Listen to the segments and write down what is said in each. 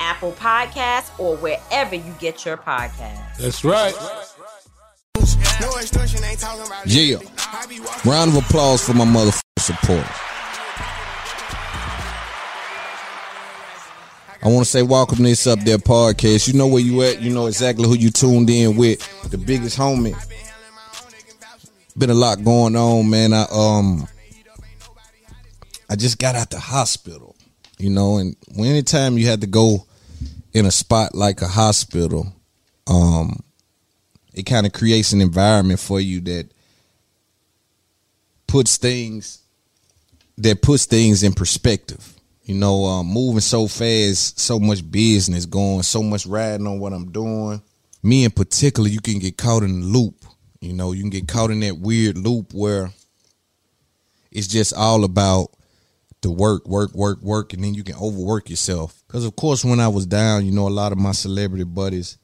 Apple Podcasts, or wherever you get your podcasts. That's right. Yeah. Round of applause for my motherfucking support. I want to say welcome to this up there podcast. You know where you at. You know exactly who you tuned in with. The biggest homie. Been a lot going on, man. I um I just got out the hospital you know, and anytime you had to go in a spot like a hospital, um, it kind of creates an environment for you that puts things that puts things in perspective. You know, um, moving so fast, so much business going, so much riding on what I'm doing. Me in particular, you can get caught in the loop. You know, you can get caught in that weird loop where it's just all about to work, work, work, work, and then you can overwork yourself. Because of course, when I was down, you know, a lot of my celebrity buddies,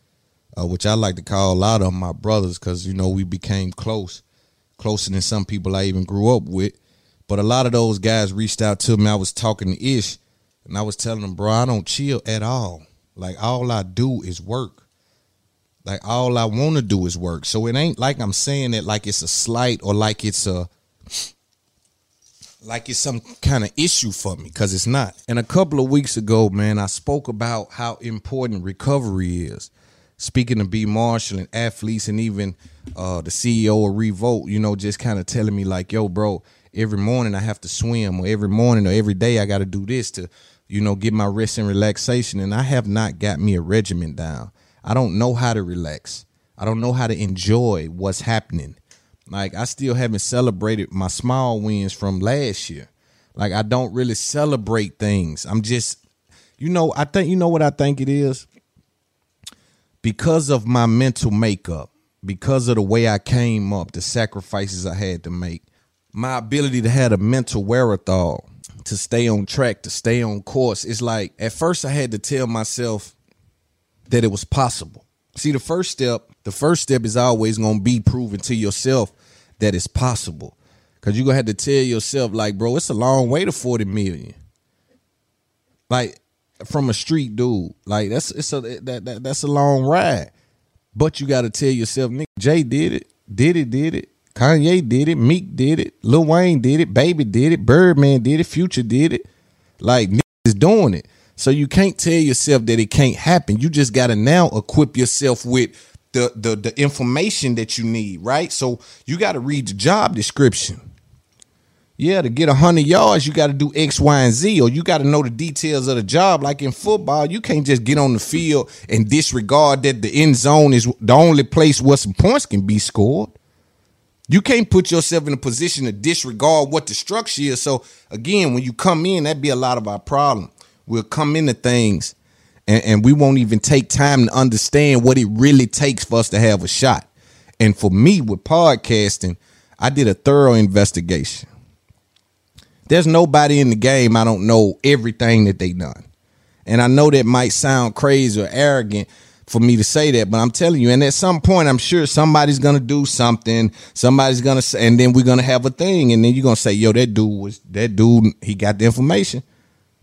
uh, which I like to call a lot of my brothers, because you know we became close, closer than some people I even grew up with. But a lot of those guys reached out to me. I was talking to Ish, and I was telling them, bro, I don't chill at all. Like all I do is work. Like all I want to do is work. So it ain't like I'm saying it like it's a slight or like it's a like it's some kind of issue for me because it's not. And a couple of weeks ago, man, I spoke about how important recovery is. Speaking to B Marshall and athletes and even uh, the CEO of Revolt, you know, just kind of telling me like, yo, bro, every morning I have to swim or every morning or every day I got to do this to, you know, get my rest and relaxation. And I have not got me a regimen down. I don't know how to relax. I don't know how to enjoy what's happening. Like I still haven't celebrated my small wins from last year. Like I don't really celebrate things. I'm just you know, I think you know what I think it is? Because of my mental makeup, because of the way I came up, the sacrifices I had to make, my ability to have a mental wherewithal to stay on track, to stay on course. It's like at first I had to tell myself that it was possible. See, the first step, the first step is always going to be proving to yourself that it's possible. Cause you're gonna have to tell yourself, like, bro, it's a long way to 40 million. Like from a street dude. Like that's it's a that, that that's a long ride. But you gotta tell yourself, Jay did it, did it, did it. Kanye did it, Meek did it, Lil Wayne did it, Baby did it, Birdman did it, Future did it. Like is doing it. So you can't tell yourself that it can't happen. You just gotta now equip yourself with the the the information that you need, right? So you got to read the job description. Yeah, to get a 100 yards, you got to do X, Y, and Z, or you got to know the details of the job. Like in football, you can't just get on the field and disregard that the end zone is the only place where some points can be scored. You can't put yourself in a position to disregard what the structure is. So, again, when you come in, that'd be a lot of our problem. We'll come into things and, and we won't even take time to understand what it really takes for us to have a shot. And for me, with podcasting, I did a thorough investigation. There's nobody in the game I don't know everything that they done. And I know that might sound crazy or arrogant for me to say that, but I'm telling you, and at some point, I'm sure somebody's gonna do something. Somebody's gonna say, and then we're gonna have a thing, and then you're gonna say, "Yo, that dude was that dude. He got the information,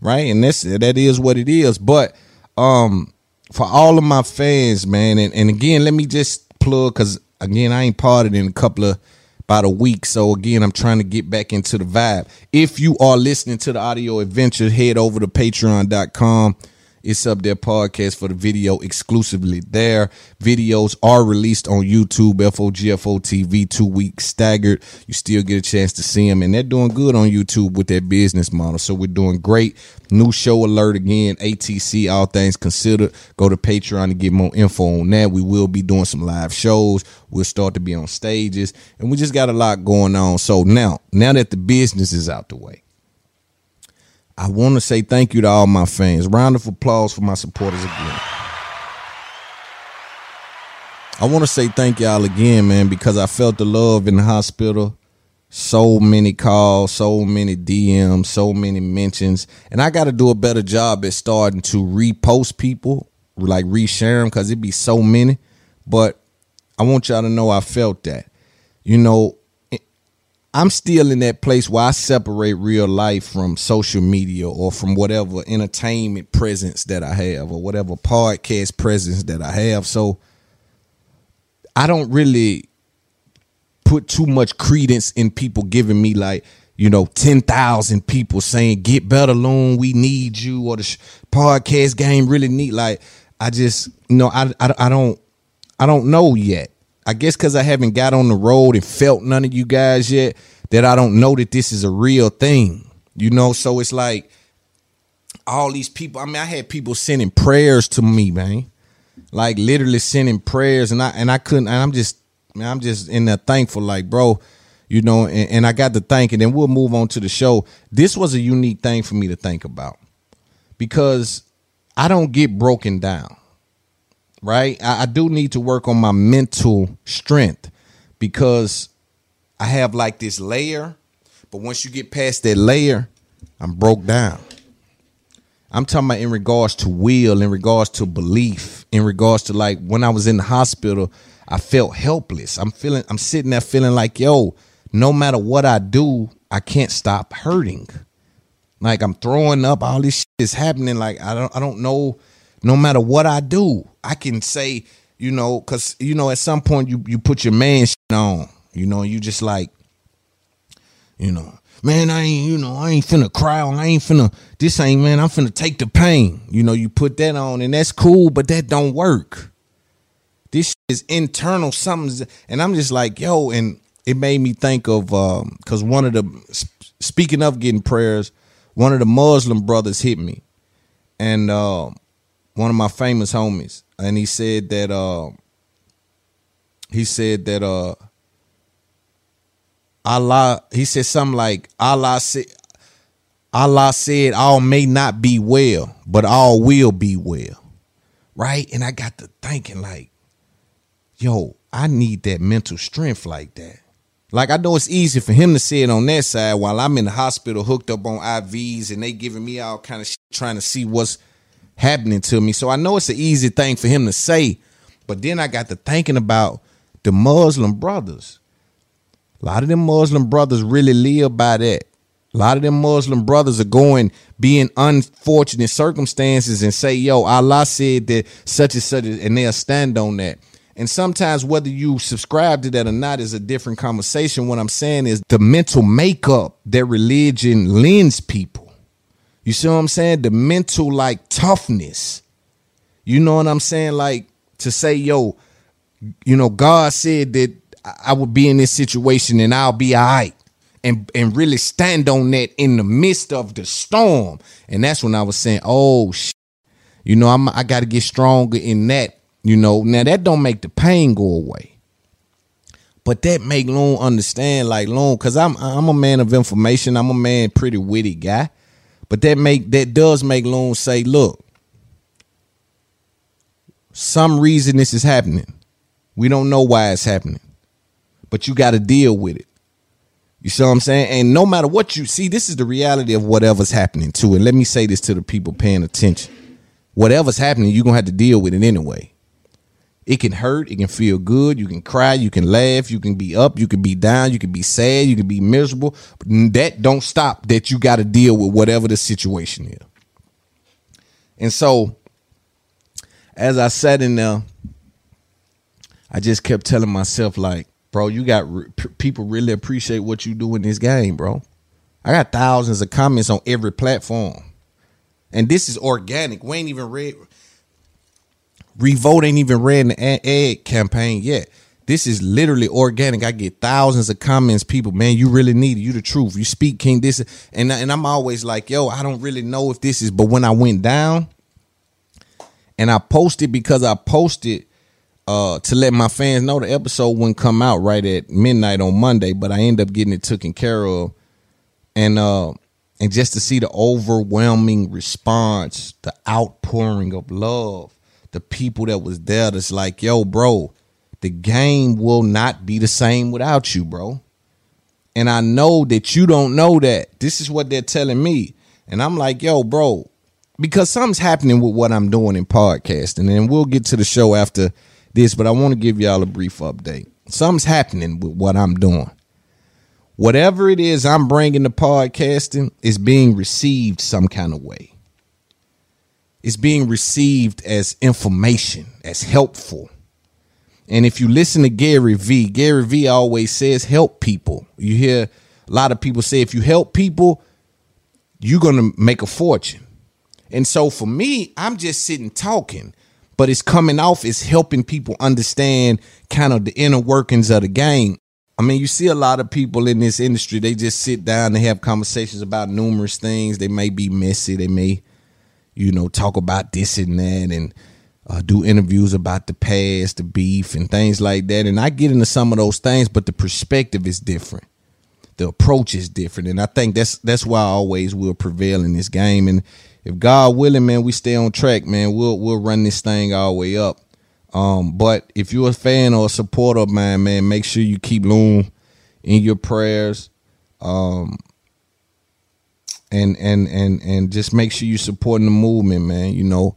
right?" And that's that is what it is. But um, for all of my fans, man, and, and again, let me just plug because again, I ain't parted in a couple of about a week. So again, I'm trying to get back into the vibe. If you are listening to the audio adventure, head over to patreon.com it's up there podcast for the video exclusively there. Videos are released on YouTube, FOGFO TV, two weeks staggered. You still get a chance to see them, and they're doing good on YouTube with their business model. So we're doing great. New show alert again, ATC, all things considered. Go to Patreon to get more info on that. We will be doing some live shows. We'll start to be on stages, and we just got a lot going on. So now, now that the business is out the way, I want to say thank you to all my fans. Round of applause for my supporters again. I want to say thank y'all again, man, because I felt the love in the hospital. So many calls, so many DMs, so many mentions. And I got to do a better job at starting to repost people, like reshare them, because it'd be so many. But I want y'all to know I felt that. You know, I'm still in that place where I separate real life from social media or from whatever entertainment presence that I have or whatever podcast presence that I have. So I don't really put too much credence in people giving me like, you know, 10,000 people saying, get better, Loon, we need you, or the sh- podcast game really need. Like, I just, you know, I, I, I don't, I don't know yet. I guess because I haven't got on the road and felt none of you guys yet, that I don't know that this is a real thing. You know, so it's like all these people. I mean, I had people sending prayers to me, man. Like literally sending prayers, and I and I couldn't. And I'm just, man, I'm just in there thankful. Like, bro, you know, and, and I got to think, and then we'll move on to the show. This was a unique thing for me to think about because I don't get broken down right? I, I do need to work on my mental strength because I have like this layer, but once you get past that layer, I'm broke down. I'm talking about in regards to will, in regards to belief, in regards to like when I was in the hospital, I felt helpless. I'm feeling, I'm sitting there feeling like, yo, no matter what I do, I can't stop hurting. Like I'm throwing up, all this shit is happening. Like I don't, I don't know. No matter what I do, I can say, you know, because you know, at some point you you put your man on, you know, you just like, you know, man, I ain't, you know, I ain't finna cry on, I ain't finna, this ain't, man, I'm finna take the pain. You know, you put that on, and that's cool, but that don't work. This is internal, something's, and I'm just like, yo, and it made me think of, um, because one of the, speaking of getting prayers, one of the Muslim brothers hit me, and uh, one of my famous homies, and he said that uh he said that uh Allah he said something like Allah said Allah said all may not be well, but all will be well. Right? And I got to thinking like, yo, I need that mental strength like that. Like I know it's easy for him to say it on that side while I'm in the hospital hooked up on IVs and they giving me all kind of shit, trying to see what's happening to me. So I know it's an easy thing for him to say, but then I got to thinking about the Muslim brothers. A lot of them Muslim brothers really live by that. A lot of them Muslim brothers are going, being unfortunate circumstances and say, yo, Allah said that such and such, and they'll stand on that. And sometimes whether you subscribe to that or not is a different conversation. What I'm saying is the mental makeup that religion lends people you see what I'm saying? The mental like toughness. You know what I'm saying? Like to say, yo, you know, God said that I would be in this situation and I'll be all right. and and really stand on that in the midst of the storm. And that's when I was saying, "Oh, shit. you know, I'm I got to get stronger in that." You know, now that don't make the pain go away, but that make Loon understand, like Loon, because I'm I'm a man of information. I'm a man, pretty witty guy, but that make that does make Loon say, "Look, some reason this is happening. We don't know why it's happening, but you got to deal with it." You see what I'm saying? And no matter what you see, this is the reality of whatever's happening too. And let me say this to the people paying attention. Whatever's happening, you're gonna have to deal with it anyway. It can hurt, it can feel good, you can cry, you can laugh, you can be up, you can be down, you can be sad, you can be miserable. But that don't stop that you gotta deal with whatever the situation is. And so as I sat in there, I just kept telling myself, like, bro, you got re- people really appreciate what you do in this game, bro. I got thousands of comments on every platform, and this is organic. We ain't even read. Revolt ain't even ran the ad, campaign yet. This is literally organic. I get thousands of comments. People, man, you really need it. You the truth. You speak King. This and and I'm always like, yo, I don't really know if this is. But when I went down, and I posted because I posted uh, to let my fans know the episode wouldn't come out right at midnight on Monday, but I end up getting it taken care of, and uh, and just to see the overwhelming response, the outpouring of love, the people that was there, that's like, yo, bro, the game will not be the same without you, bro. And I know that you don't know that. This is what they're telling me, and I'm like, yo, bro, because something's happening with what I'm doing in podcasting, and we'll get to the show after this, but I want to give y'all a brief update. Something's happening with what I'm doing. Whatever it is I'm bringing to podcasting is being received some kind of way. It's being received as information, as helpful. And if you listen to Gary Vee, Gary Vee always says help people. You hear a lot of people say if you help people, you're going to make a fortune. And so for me, I'm just sitting talking but it's coming off as helping people understand kind of the inner workings of the game. I mean, you see a lot of people in this industry, they just sit down they have conversations about numerous things. They may be messy, they may, you know, talk about this and that and uh, do interviews about the past, the beef, and things like that. And I get into some of those things, but the perspective is different. The approach is different, and I think that's that's why I always will prevail in this game. And if God willing, man, we stay on track, man, we'll we'll run this thing all the way up. Um, but if you're a fan or a supporter of mine, man, make sure you keep Loon in your prayers. Um, and and and and just make sure you're supporting the movement, man. You know,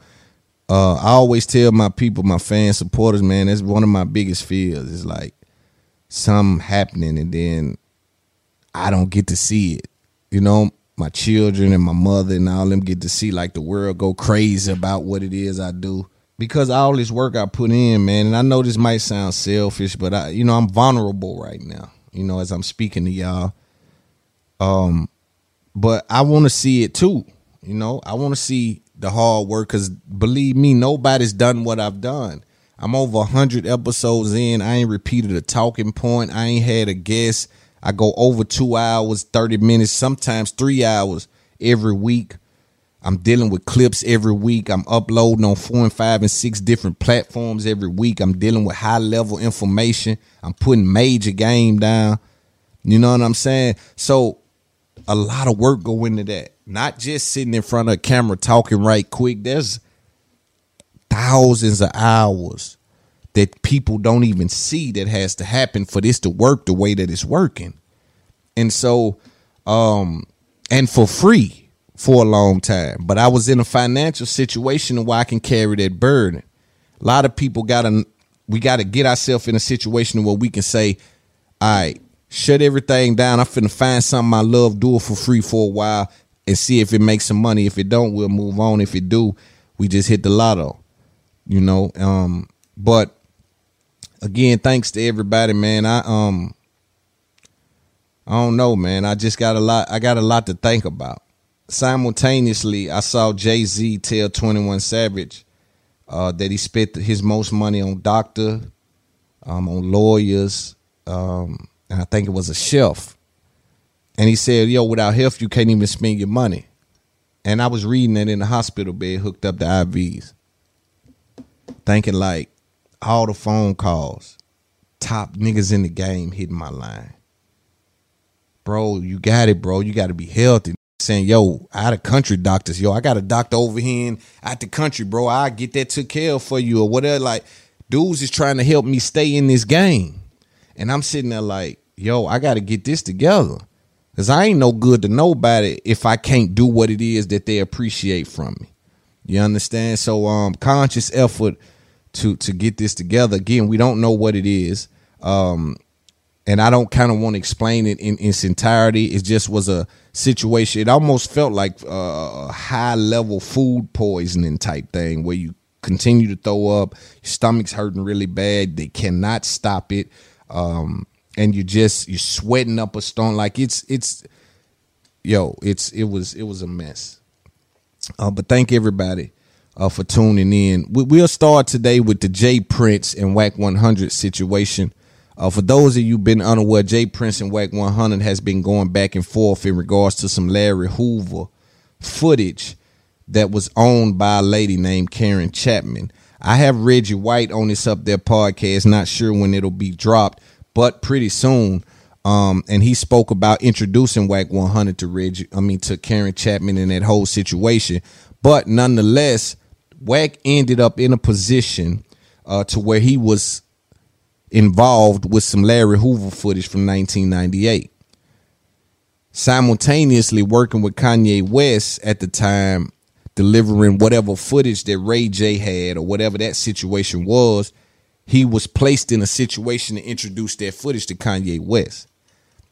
uh, I always tell my people, my fans, supporters, man, that's one of my biggest fears. It's like something happening and then I don't get to see it. You know, my children and my mother and all them get to see like the world go crazy about what it is I do because all this work I put in, man. And I know this might sound selfish, but I, you know, I'm vulnerable right now. You know, as I'm speaking to y'all. Um, but I want to see it too. You know, I want to see the hard work because believe me, nobody's done what I've done. I'm over 100 episodes in. I ain't repeated a talking point. I ain't had a guest. I go over two hours, 30 minutes, sometimes three hours every week. I'm dealing with clips every week. I'm uploading on four and five and six different platforms every week. I'm dealing with high level information. I'm putting major game down. You know what I'm saying? So a lot of work go into that. Not just sitting in front of a camera talking right quick. There's thousands of hours that people don't even see that has to happen for this to work the way that it's working. And so, um, and for free for a long time. But I was in a financial situation where I can carry that burden. A lot of people gotta we gotta get ourselves in a situation where we can say, all right, shut everything down. I'm finna find something I love, do it for free for a while and see if it makes some money. If it don't, we'll move on. If it do, we just hit the lotto. You know, um, but again, thanks to everybody, man. I um I don't know, man. I just got a lot I got a lot to think about. Simultaneously, I saw Jay-Z tell 21 Savage uh, that he spent his most money on doctor, um, on lawyers, um, and I think it was a chef. and he said, "Yo, without health, you can't even spend your money." And I was reading that in the hospital bed, hooked up to IVs, thinking like all the phone calls, top niggas in the game hitting my line. Bro, you got it, bro. You got to be healthy. Saying, yo, out of country doctors, yo, I got a doctor over here in out the country, bro. I get that took care of for you or whatever. Like, dudes is trying to help me stay in this game, and I'm sitting there like, yo, I got to get this together. Cause I ain't no good to nobody if I can't do what it is that they appreciate from me. You understand? So um conscious effort to to get this together. Again, we don't know what it is. Um and I don't kind of want to explain it in, in its entirety. It just was a situation. It almost felt like a high level food poisoning type thing where you continue to throw up, your stomach's hurting really bad. They cannot stop it. Um, and you just you're sweating up a storm. Like it's it's yo it's it was it was a mess. Uh, but thank everybody uh, for tuning in. We, will start today with the J Prince and Wack 100 situation. Uh, for those of you been unaware J Prince and Wack 100 has been going back and forth in regards to some Larry Hoover footage that was owned by a lady named Karen Chapman. I have Reggie Wright on this up there podcast. Not sure when it'll be dropped but pretty soon. Um, and he spoke about introducing Wack 100 to Reggie, I mean, to Karen Chapman in that whole situation. But nonetheless, Wack ended up in a position uh, to where he was involved with some Larry Hoover footage from 1998. Simultaneously working with Kanye West at the time, delivering whatever footage that Ray J had or whatever that situation was he was placed in a situation to introduce that footage to Kanye West.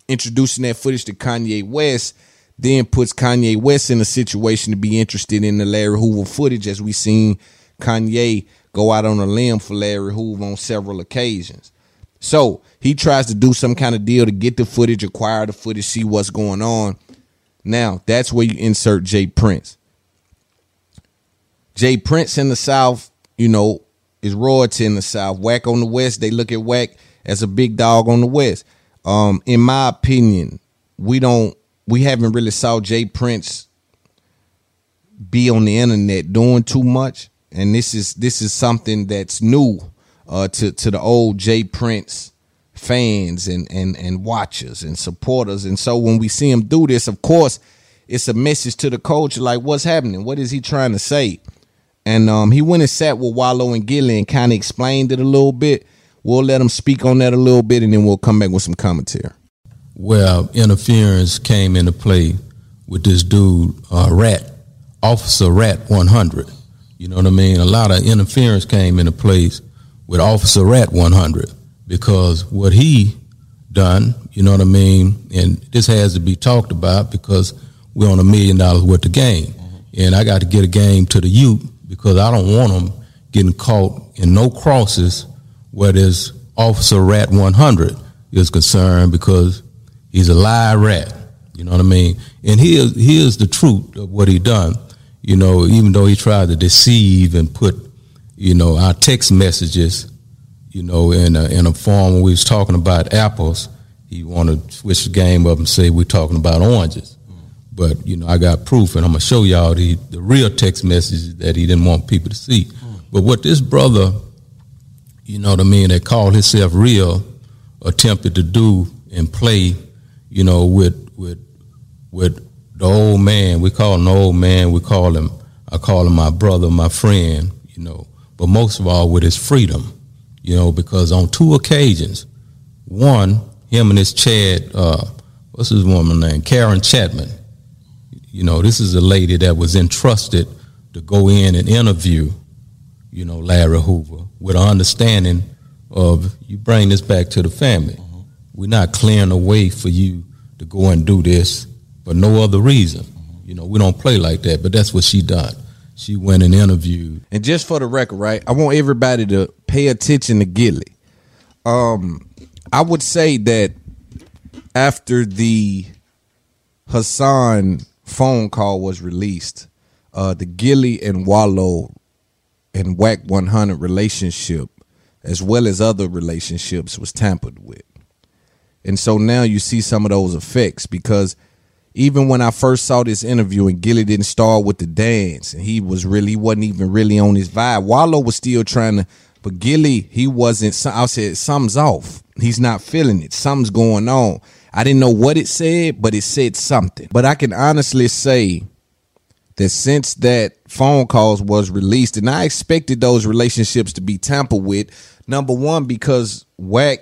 Introducing that footage to Kanye West then puts Kanye West in a situation to be interested in the Larry Hoover footage, as we've seen Kanye go out on a limb for Larry Hoover on several occasions. So he tries to do some kind of deal to get the footage, acquire the footage, see what's going on. Now that's where you insert J Prince. J Prince in the South, you know, is royalty in the South. Wack on the West, they look at Wack as a big dog on the West. Um, in my opinion, we don't we haven't really saw J Prince be on the internet doing too much. And this is this is something that's new uh, to to the old J Prince fans and and and watchers and supporters. And so when we see him do this, of course, it's a message to the culture like what's happening? What is he trying to say? And um, he went and sat with Wallo and Gillie and kind of explained it a little bit. We'll let him speak on that a little bit, and then we'll come back with some commentary. Well, interference came into play with this dude, uh, Rat, Officer Rat 100. You know what I mean? A lot of interference came into place with Officer Rat 100 because what he done, you know what I mean? And this has to be talked about because we're on a million dollars worth of game. And I got to get a game to the youth because I don't want them getting caught in no crosses where this Officer Rat 100 is concerned because he's a live rat. You know what I mean? And here's here's the truth of what he done. You know, even though he tried to deceive and put, you know, our text messages, you know, in a, in a form we was talking about apples, he wanted to switch the game up and say we're talking about oranges. But you know, I got proof, and I'm gonna show y'all the the real text messages that he didn't want people to see. Mm. But what this brother, you know what I mean, that called himself real, attempted to do and play, you know, with with with the old man. We call him the old man. We call him. I call him my brother, my friend. You know, but most of all with his freedom. You know, because on two occasions, one him and his Chad, uh, what's his woman name, Karen Chapman you know, this is a lady that was entrusted to go in and interview, you know, Larry Hoover with an understanding of you bring this back to the family. Mm-hmm. We're not clearing a way for you to go and do this for no other reason. Mm-hmm. You know, we don't play like that, but that's what she done. She went and interviewed. And just for the record, right, I want everybody to pay attention to Gillie. Um, I would say that after the Hassan phone call was released, uh, the Gillie and Wallo and Wack 100 relationship, as well as other relationships, was tampered with. And so now you see some of those effects because even when I first saw this interview and Gillie didn't start with the dance and he was really he wasn't even really on his vibe. Wallo was still trying to but Gillie he wasn't I said something's off. He's not feeling it. Something's going on. I didn't know what it said, but it said something. But I can honestly say that since that phone calls was released, and I expected those relationships to be tampered with. Number one, because Wack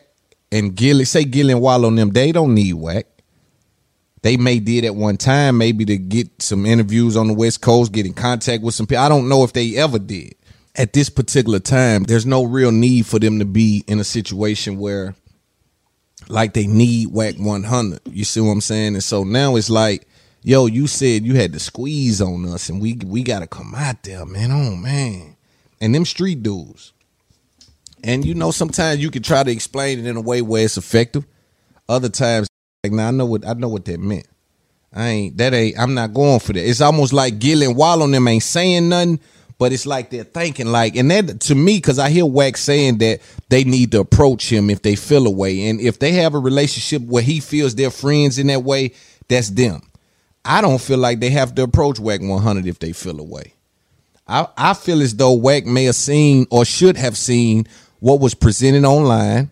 and Gillie, say Gillie and Wallo and them, they don't need Wack. They may did at one time, maybe to get some interviews on the West Coast, get in contact with some people. I don't know if they ever did. At this particular time, there's no real need for them to be in a situation where like they need Wack 100. You see what I'm saying? And so now it's like, yo, you said you had to squeeze on us and we we gotta come out there, man. Oh man. And them street dudes. And you know, sometimes you can try to explain it in a way where it's effective. Other times, like now I know what I know what that meant. I ain't that ain't I'm not going for that. It's almost like Gill and Wall on them ain't saying nothing, but it's like they're thinking like, and that to me, because I hear Wack's saying that they need to approach him if they feel a way, and if they have a relationship where he feels they're friends in that way, that's them. I don't feel like they have to approach Wack 100 if they feel a way. I, I feel as though Wack may have seen or should have seen what was presented online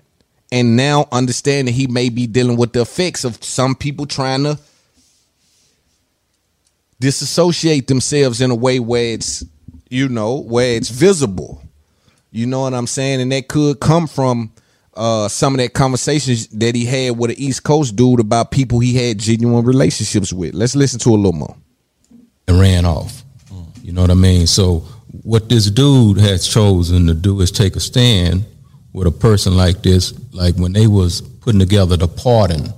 and now understand that he may be dealing with the effects of some people trying to disassociate themselves in a way where it's you know where it's visible. You know what i'm saying? And that could come from uh, some of that conversations that he had with an east coast dude about people he had genuine relationships with. Let's listen to a little more. And ran off. You know what i mean? So what this dude has chosen to do is take a stand with a person like this like when they was putting together the pardon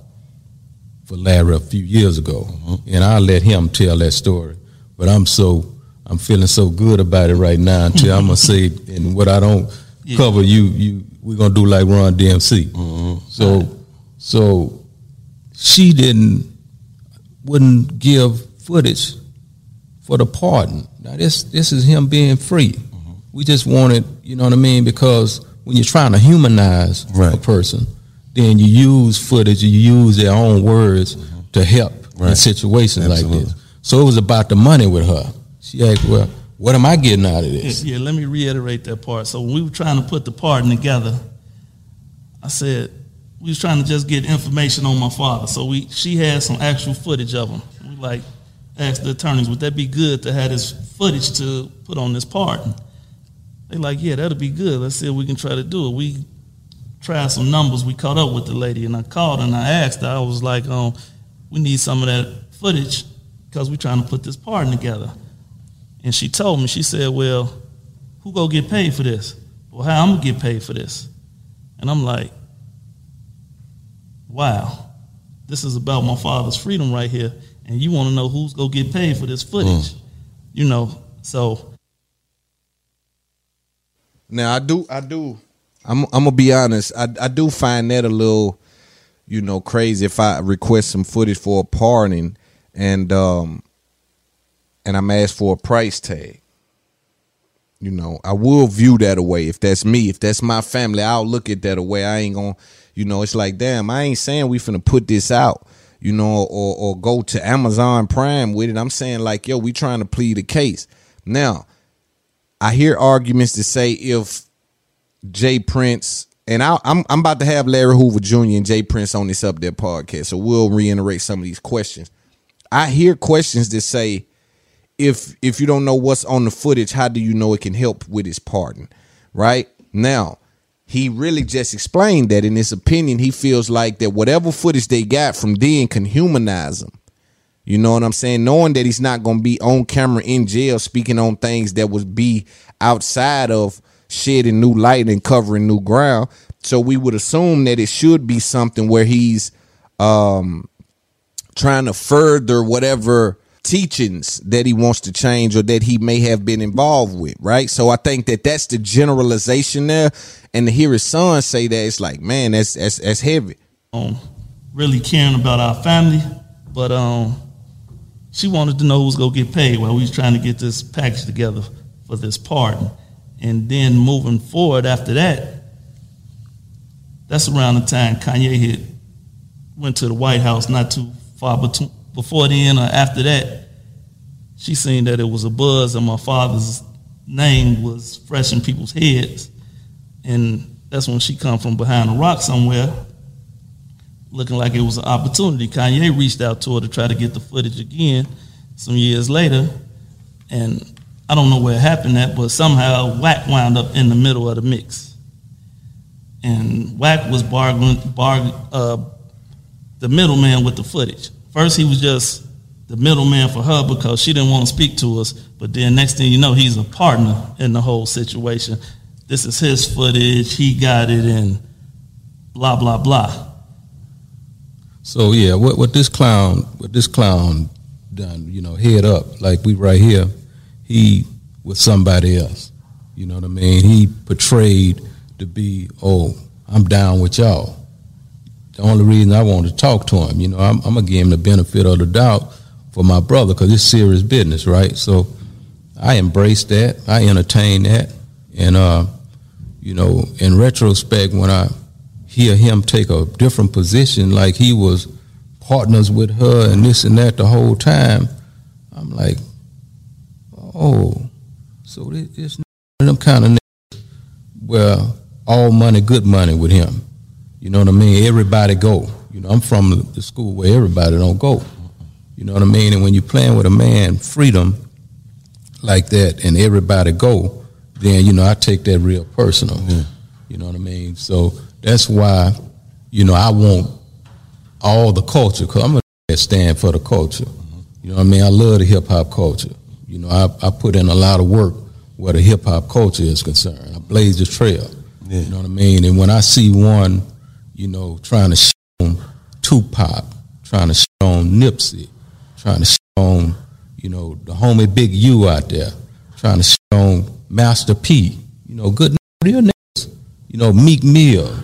for Larry a few years ago, and I let him tell that story. But I'm so I'm feeling so good about it right now until I'm gonna say and what I don't cover you you we're gonna do like Run DMC. Mm-hmm. So so she didn't wouldn't give footage for the pardon. Now this this is him being free. Mm-hmm. We just wanted, you know what I mean, because when you're trying to humanize a person, then you use footage, you use their own words mm-hmm. to help in Right. situations like this. So it was about the money with her. She asked, "Well, what am I getting out of Yeah, this?" yeah, let me reiterate that part. So when we were trying to put the pardon together, I said we was trying to just get information on my father. So we she had some actual footage of him. We like asked the attorneys, would that be good to have this footage to put on this pardon? They like, yeah, that'll be good. Let's see if we can try to do it. We tried some numbers. We caught up with the lady, and I called and I asked her. I was like, um, we need some of that footage because we're trying to put this pardon together. And she told me, she said, Well, who gonna get paid for this? Well, how I'm gonna get paid for this? And I'm like, Wow, this is about my father's freedom right here. And you wanna know who's gonna get paid for this footage. You know, so Now I do, I do. I'm, I'm gonna be honest. I, I do find that a little, you know, crazy. If I request some footage for a pardon, and um, and I'm asked for a price tag, you know, I will view that away. If that's me, if that's my family, I'll look at that away. I ain't gonna, you know, it's like, damn, I ain't saying we finna put this out, you know, or or go to Amazon Prime with it. I'm saying like, yo, we trying to plead a case. Now, I hear arguments to say if J Prince and I, I'm I'm about to have Larry Hoover Jr. and J Prince on this up there podcast, so we'll reiterate some of these questions. I hear questions that say, if if you don't know what's on the footage, how do you know it can help with his pardon? Right now, he really just explained that in his opinion, he feels like that whatever footage they got from then can humanize him. You know what I'm saying? Knowing that he's not to be on camera in jail speaking on things that would be outside of shedding new light and covering new ground. So we would assume that it should be something where he's um trying to further whatever teachings that he wants to change or that he may have been involved with, right? So I think that that's the generalization there. And to hear his son say that, it's like, man, that's that's that's heavy. um, really caring about our family, but um, she wanted to know who's gonna get paid while we was trying to get this package together for this pardon. And then moving forward after that, that's around the time Kanye hit went to the White House not too far between, before then or after that. She seen that it was a buzz and my father's name was fresh in people's heads, and that's when she come from behind a rock somewhere, looking like it was an opportunity. Kanye reached out to her to try to get the footage again some years later, and I don't know where it happened at, but somehow Wack wound up in the middle of the mix. And Wack was bargaining, barg, uh, the middleman with the footage. First, he was just the middleman for her because she didn't want to speak to us. But then, next thing you know, he's a partner in the whole situation. This is his footage. He got it, and blah blah blah. So yeah, what what this clown what this clown done, you know, head up like we right here, he was somebody else. You know what I mean? He portrayed to be, oh, I'm down with y'all. The only reason I wanted to talk to him, you know, I'm, I'm gonna give him the benefit of the doubt for my brother because it's serious business, right? So I embrace that, I entertain that, and uh, you know, in retrospect, when I hear him take a different position, like he was partners with her and this and that the whole time, I'm like, oh, so this, this them kind of where all money, good money with him. You know what I mean? Everybody go. You know, I'm from the school where everybody don't go. You know what I mean? And when you're playing with a man, freedom like that, and everybody go, then you know I take that real personal. You know what I mean? So that's why, you know, I want all the culture because I'm gonna stand for the culture. Mm-hmm. You know what I mean? I love the hip hop culture. You know, I, I put in a lot of work where the hip hop culture is concerned. I blaze the trail. Yeah. You know what I mean? And when I see one, you know, trying to shit on Tupac, trying to shit on Nipsey, trying to shit on, you know, the homie Big U out there, trying to shit on Master P, you know, good real niggas, you know, Meek Mill.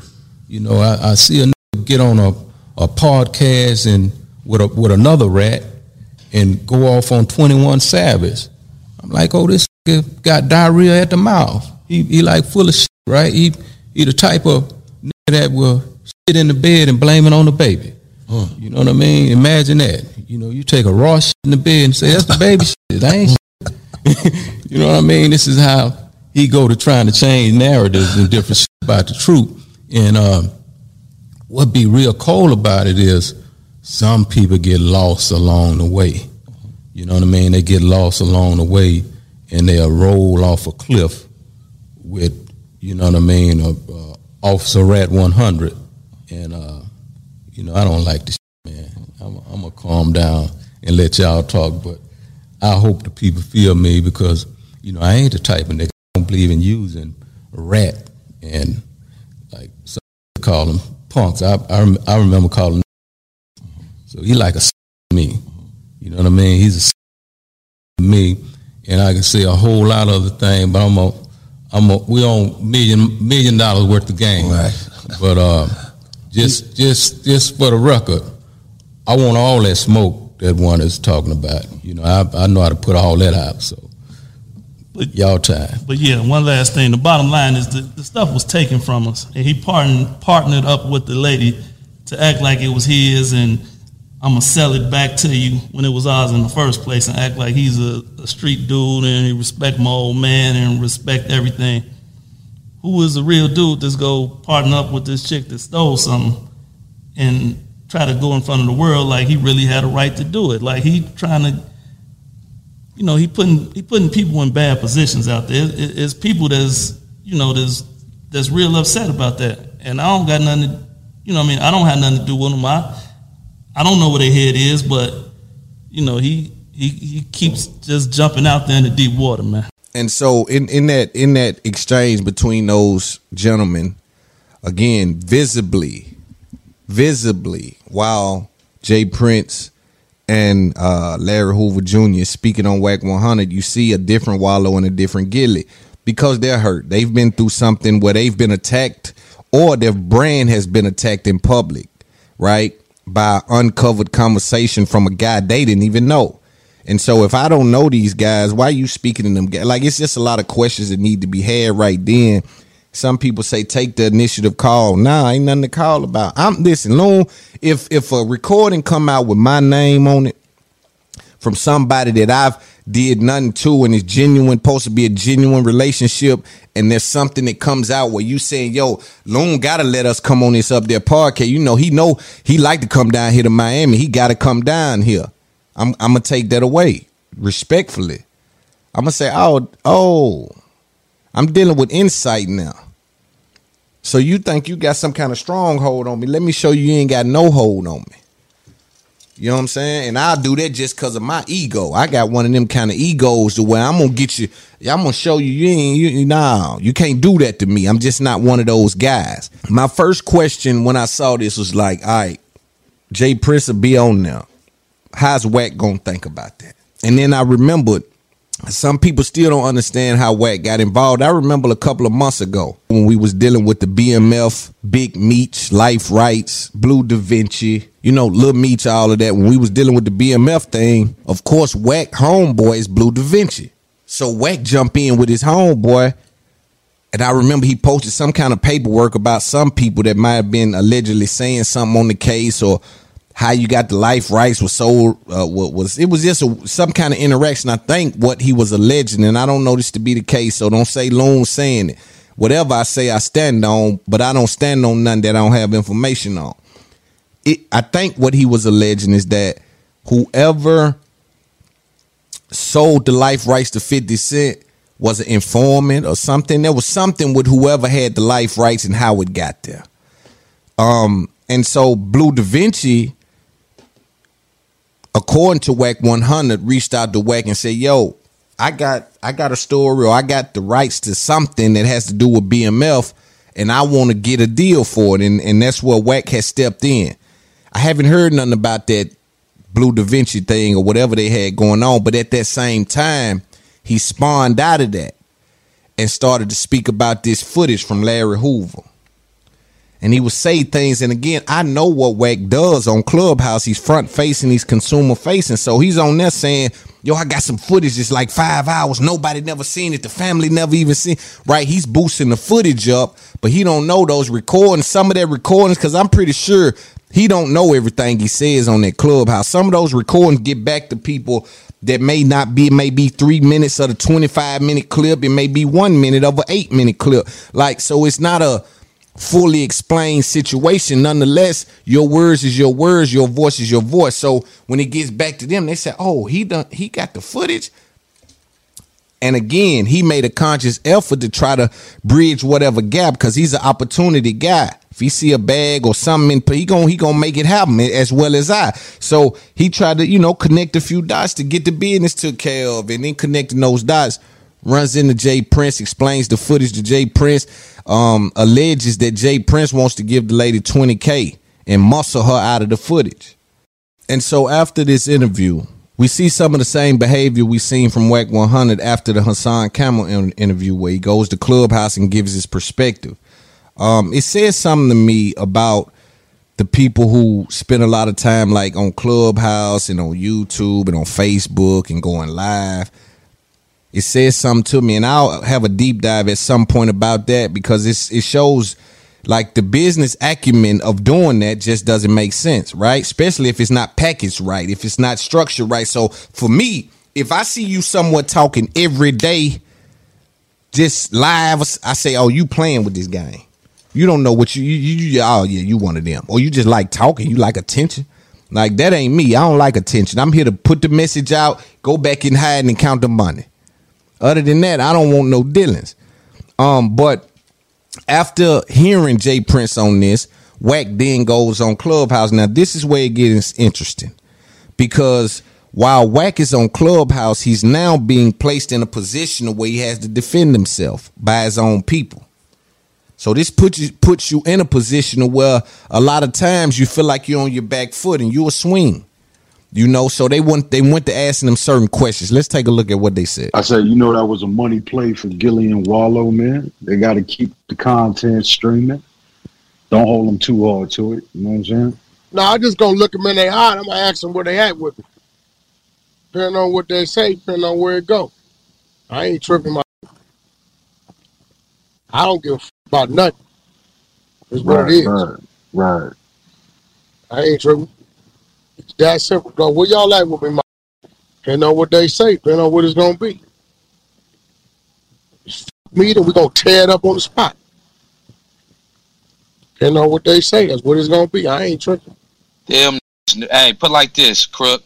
You know, I, I see a nigga get on a, a podcast and with a, with another rat and go off on 21 Savage. I'm like, oh, this nigga got diarrhea at the mouth. He, he like full of shit, right? He, he the type of nigga that will in the bed and blame it on the baby. You know what I mean? Imagine that. You know, you take a raw shit in the bed and say, that's the baby shit. I ain't shit. you know what I mean? This is how he go to trying to change narratives and different shit about the truth. And um, what be real cold about it is some people get lost along the way. You know what I mean? They get lost along the way and they'll roll off a cliff with, you know what I mean, a, uh, Officer Rat 100. And, uh, you know, I don't like this, man. I'm, I'm to calm down and let y'all talk, but I hope the people feel me because, you know, I ain't the type of nigga. I don't believe in using rat and, like, some call them punks. I, I, rem- I remember calling so he like a to me. You know what I mean? He's a to me, and I can say a whole lot of other things, but I'm a, I'm a, we own million million dollars worth of game. Right. But uh, just just just for the record, I want all that smoke that one is talking about. You know, I I know how to put all that out. So, But- y'all time. But yeah, one last thing. The bottom line is that the stuff was taken from us, and he partnered partnered up with the lady to act like it was his, and I'm gonna sell it back to you when it was ours in the first place, and act like he's a, a street dude and he respect my old man and respect everything. Who is the real dude that's go partner up with this chick that stole something and try to go in front of the world like he really had a right to do it? Like he trying to you know, he putting he putting people in bad positions out there. It- it's people that's you know that's that's real upset about that, and I don't got nothing. To, you know, I mean, I don't have nothing to do with them. I I don't know where their head is, but you know, he he he keeps just jumping out there in the deep water, man. And so in in that in that exchange between those gentlemen, again, visibly, visibly, while J Prince and uh, Larry Hoover Jr. speaking on Wack 100, you see a different Wallo and a different Gillie because they're hurt. They've been through something where they've been attacked or their brand has been attacked in public, right? By uncovered conversation from a guy they didn't even know. And so if I don't know these guys, why are you speaking to them? Like it's just a lot of questions that need to be had right then. Some people say take the initiative call. Nah, ain't nothing to call about. I'm listen, Loon, if if a recording come out with my name on it from somebody that I've did nothing to and it's genuine, supposed to be a genuine relationship, and there's something that comes out where you saying, yo, Loon gotta let us come on this up there parquet. You know, he know he like to come down here to Miami. He gotta come down here. I'm I'm gonna take that away respectfully. I'm gonna say, oh, oh, I'm dealing with insight now. So you think you got some kind of stronghold on me? Let me show you you ain't got no hold on me. You know what I'm saying? And I'll do that just because of my ego. I got one of them kind of egos to where I'm gonna get you. I'm gonna show you you ain't you nah, you can't do that to me. I'm just not one of those guys. My first question when I saw this was like, all right, J Prince will be on there. How's Wack gonna think about that? And then I remembered some people still don't understand how Wack got involved. I remember a couple of months ago when we was dealing with the BMF, Big Meech, Life Rights, Blue Da Vinci, you know, Lil Meech, all of that. When we was dealing with the BMF thing, of course, Wack homeboy is Blue Da Vinci. So Wack jump in with his homeboy. And I remember he posted some kind of paperwork about some people that might have been allegedly saying something on the case or how you got the life rights was sold uh, was it was just a, some kind of interaction. I think what he was alleging, and I don't know this to be the case, so don't say Loon saying it. Whatever I say, I stand on, but I don't stand on none that I don't have information on. It, I think what he was alleging is that whoever sold the life rights to 50 Cent was an informant or something. There was something with whoever had the life rights and how it got there. Um, and so Blue Da Vinci according to Wack 100, reached out to Wack and said, "Yo, I got I got a story or I got the rights to something that has to do with BMF, and I want to get a deal for it." And and that's where Wack has stepped in. I haven't heard nothing about that Blue Da Vinci thing or whatever they had going on, but at that same time, he spawned out of that and started to speak about this footage from Larry Hoover and he would say things. And again, I know what Wack does on Clubhouse. He's front facing, he's consumer facing. So he's on there saying, Yo, I got some footage. It's like five hours. Nobody never seen it. The family never even seen. Right? He's boosting the footage up, but he don't know those recordings. Some of that recordings, because I'm pretty sure he don't know everything he says on that clubhouse. Some of those recordings get back to people that may not be, may be three minutes of a 25 minute clip. It may be one minute of an eight minute clip. Like, so it's not a fully explained situation. Nonetheless, your words is your words, your voice is your voice. So when it gets back to them, they say, "Oh, he done he got the footage." And again, he made a conscious effort to try to bridge whatever gap because he's an opportunity guy. If he see a bag or something, he gonna he gonna make it happen as well as I. So he tried to you know connect a few dots to get the business care of, and then connecting those dots runs into J Prince, explains the footage to J Prince um, alleges that J Prince wants to give the lady 20K and muscle her out of the footage. And so after this interview, we see some of the same behavior we seen from Wack 100 after the Hassan Campbell in- interview, where he goes to Clubhouse and gives his perspective. Um, it says something to me about the people who spend a lot of time like on Clubhouse and on YouTube and on Facebook and going live it says something to me, and I'll have a deep dive at some point about that because it's it shows like the business acumen of doing that just doesn't make sense, right? Especially if it's not packaged right, if it's not structured right. So for me, if I see you somewhat talking every day, just live, I say, "Oh, you playing with this game? You don't know what you, you, you oh yeah, you one of them, or you just like talking, you like attention." Like that ain't me. I don't like attention. I'm here to put the message out, go back in hide and count the money. Other than that, I don't want no dealings. Um, but after hearing J Prince on this, Wack then goes on Clubhouse. Now, this is where it gets interesting because while Wack is on Clubhouse, he's now being placed in a position where he has to defend himself by his own people. So this puts you puts you in a position where a lot of times you feel like you're on your back foot and you'll swing. You know, so they went they went to asking them certain questions. Let's take a look at what they said. I said, you know, that was a money play for Gillie and Wallo, man. They got to keep the content streaming. Don't hold them too hard to it. You know what I'm saying? No, I just gonna look them in their eye. I'm gonna ask them where they at with it. Depending on what they say, depending on where it go. I ain't tripping my. I don't give a f- about nothing. It's what Right, it is. right, right. I ain't tripping. It's that simple. Though, where y'all at with me, Mike? Depending on what they say, depending on what it's gonna be. Me, then we gonna tear it up on the spot. Depending on what they say, that's what it's gonna be. I ain't tripping. Them, hey, put like this, Crook.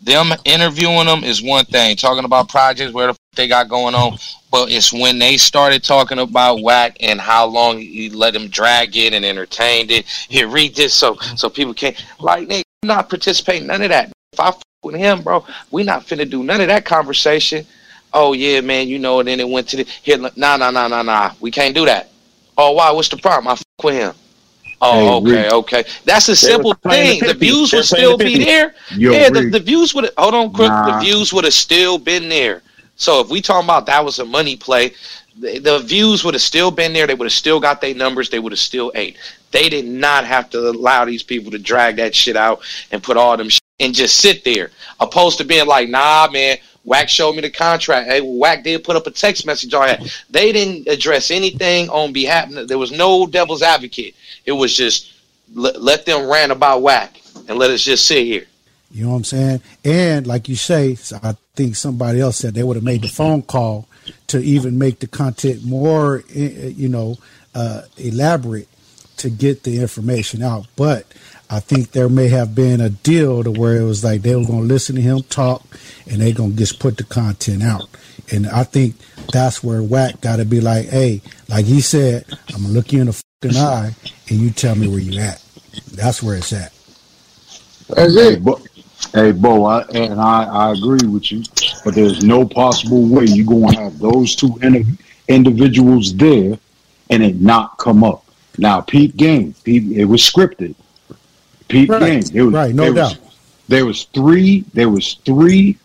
Them interviewing them is one thing. Talking about projects, where the they got going on, but it's when they started talking about Wack and how long you let them drag it and entertained it. Here, read this so so people can't like they not participating none of that. If I f- with him, bro, we not finna do none of that conversation. Oh yeah, man, you know, and then it went to the here. Nah, nah, nah, nah, nah. We can't do that. Oh, why? What's the problem? I f- with him. Oh, Hey, okay, Rick. okay. That's a simple thing. the The views would still the be there. Yo, yeah, the, the views would hold on, Crook. Nah. The views would have still been there. So if we talking about that was a money play, the, views would have still been there. They would have still got their numbers. They would have still ate. They did not have to allow these people to drag that shit out and put all them and just sit there, opposed to being like, nah, man. Wack showed me the contract. Hey, Wack did put up a text message on it. They didn't address anything on behalf. There was no devil's advocate. It was just let, let them rant about Wack and let us just sit here. You know what I'm saying? And like you say, I think somebody else said they would have made the phone call to even make the content more, eh, you know, uh, elaborate to get the information out. But I think there may have been a deal to where it was like they were going to listen to him talk and they're going to just put the content out. And I think that's where Wack got to be like, hey, like he said, I'm going to look you in the fucking eye and you tell me where you at. That's where it's at. That's Hey, it. Bo, hey, Bo I, and I, I agree with you, but there's no possible way you're going to have those two indi- individuals there and it not come up. Now, Pete game, Pete, it was scripted. Pete Right, game, it was, right, no doubt. Was, there was three. There was three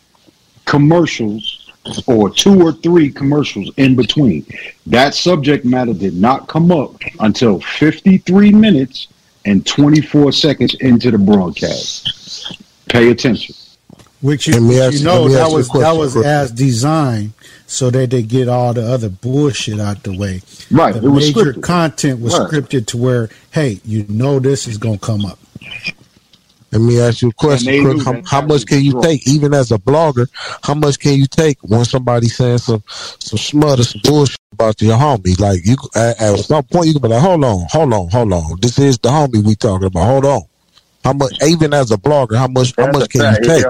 commercials, or two or three commercials in between. That subject matter did not come up until 53 minutes and 24 seconds into the broadcast. Pay attention. Which you, which ask you you- know that ask you a was question, as designed so that they get all the other bullshit out the way. Right, The it was major scripted. content was Right. scripted to where, hey, you know this is gonna come up. Let me ask you a question, Crook. How, how much can you take, even as a blogger? How much can you take when somebody saying some some smut or some bullshit about your homie? Like you, at, at some point, you can be like, "Hold on, hold on, hold on. This is the homie we talking about. Hold on." How much, even as a blogger, how much, how much can fact, you take?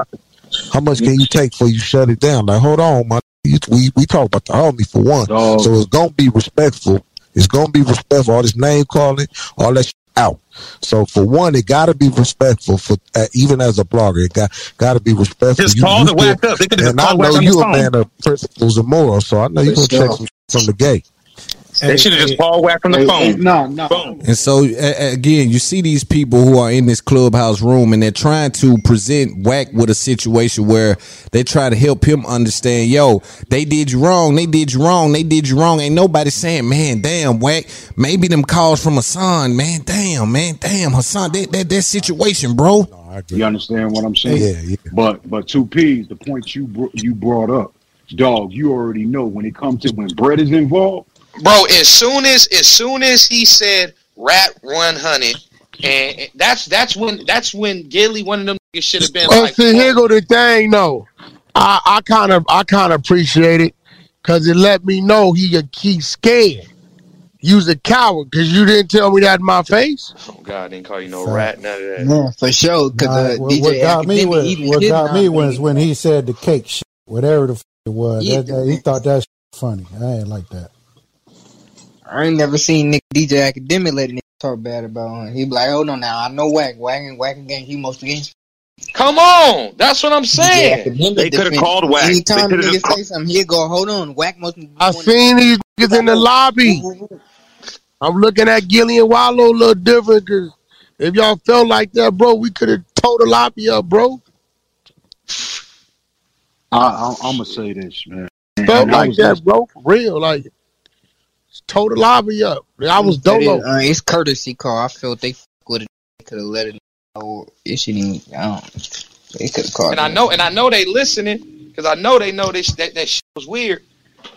Yeah. How much can you take before you shut it down? Like, hold on, my, you, we we talk about the homie for one, Dog. so it's gonna be respectful. It's gonna be respectful. All this name calling, all that shit out. So for one, it got to be respectful. For uh, even as a blogger, it got got to be respectful. Just You- call you the Wack up. They could just and I know you the a phone. man of principles and morals, so I know you're gonna check some from the gate. They should have just called Wack from the Hey, phone. hey, no, no. Boom. And so a- a- again, you see these people who are in this clubhouse room and they're trying to present Wack with a situation where they try to help him understand, yo, they did you wrong, they did you wrong, they did you wrong. Ain't nobody saying, man, damn, Wack, maybe them calls from Hassan, man, damn, man, damn, Hassan, that that, that situation, bro. You understand what I'm saying? Yeah, yeah. But but two P's, the point you br- you brought up, dog. You already know when it comes to when bread is involved. Bro, as soon as as soon as he said rat one hundred, and that's that's when that's when Gillie one of them niggas should have been But like, see, here go the thing, though. I I kind of I kind of appreciate it because it let me know he a keep scared. You's a coward because you didn't tell me that in my face. oh God, didn't call you no rat, none of that. Yeah, for sure. Because Nah, uh, what, what got me was even what got me was when he said the cake shit, whatever the f- it was. Yeah. That- that- he thought that shit funny. I ain't like that. I ain't never seen Nick DJ Akademiks let a nigga talk bad about him. He be like, hold on now, I know whack, whack and whack again. He most against Come on, that's what I'm saying. Akademiks. They coulda called Wack. They Anytime coulda nigga just say something, he'll go, hold on, whack most. I seen these niggas in the lobby. I'm looking at Gillie and Wallo a little different because if y'all felt like that, bro, we could have towed the lobby up, bro. I, I I'm gonna say this, man. Felt like that, listening- bro, for real. Like, towed the lobby up. I was But it- dolo. uh, it's courtesy call. I felt they fuck with it. Could have let it know. It shouldn't. I don't. They could have called. And I know, and I know they listening because I know they know this that that shit was weird.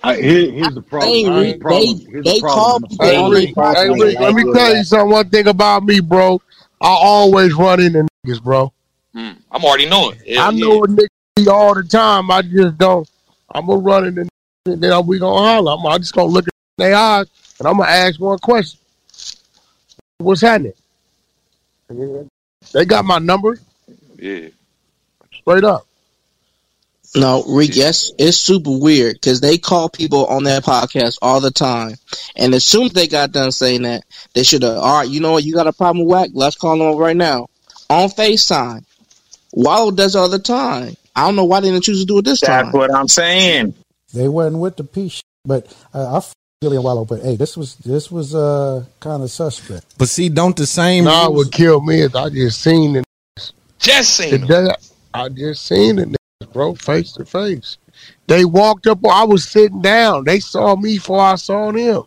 I, here, here's the problem. Hey, Here's the Rick, problem. they- Here's they the problem. call in the Hey on. Rick, hey Rick, let me tell you something. One thing about me, bro. I always run into niggas, bro. Mm, I'm already knowing. Yeah, I know a nigga be all the time. I just don't. I'm gonna run into niggas and then we gonna holler. I'm, I'm just gonna look at their are, and I'm gonna ask one question. What's happening? They got my number Yeah. straight up. No, Rick, yes, it's super weird because they call people on that podcast all the time. And as soon as they got done saying that, they should have, all right, you know what, you got a problem with Wack? Let's call them right now. On FaceTime. Wallo does all the time. I don't know why they didn't choose to do it this time. That's what I'm saying. They wasn't with the piece, but uh, I f- Gillie and Wallo. But hey, this was this was uh kind of suspect. But see, don't the same Nah, rules- what killed me is I just seen it. Just seen them. I just seen it, niggas, bro, face to face. They walked up. I was sitting down. They saw me before I saw them.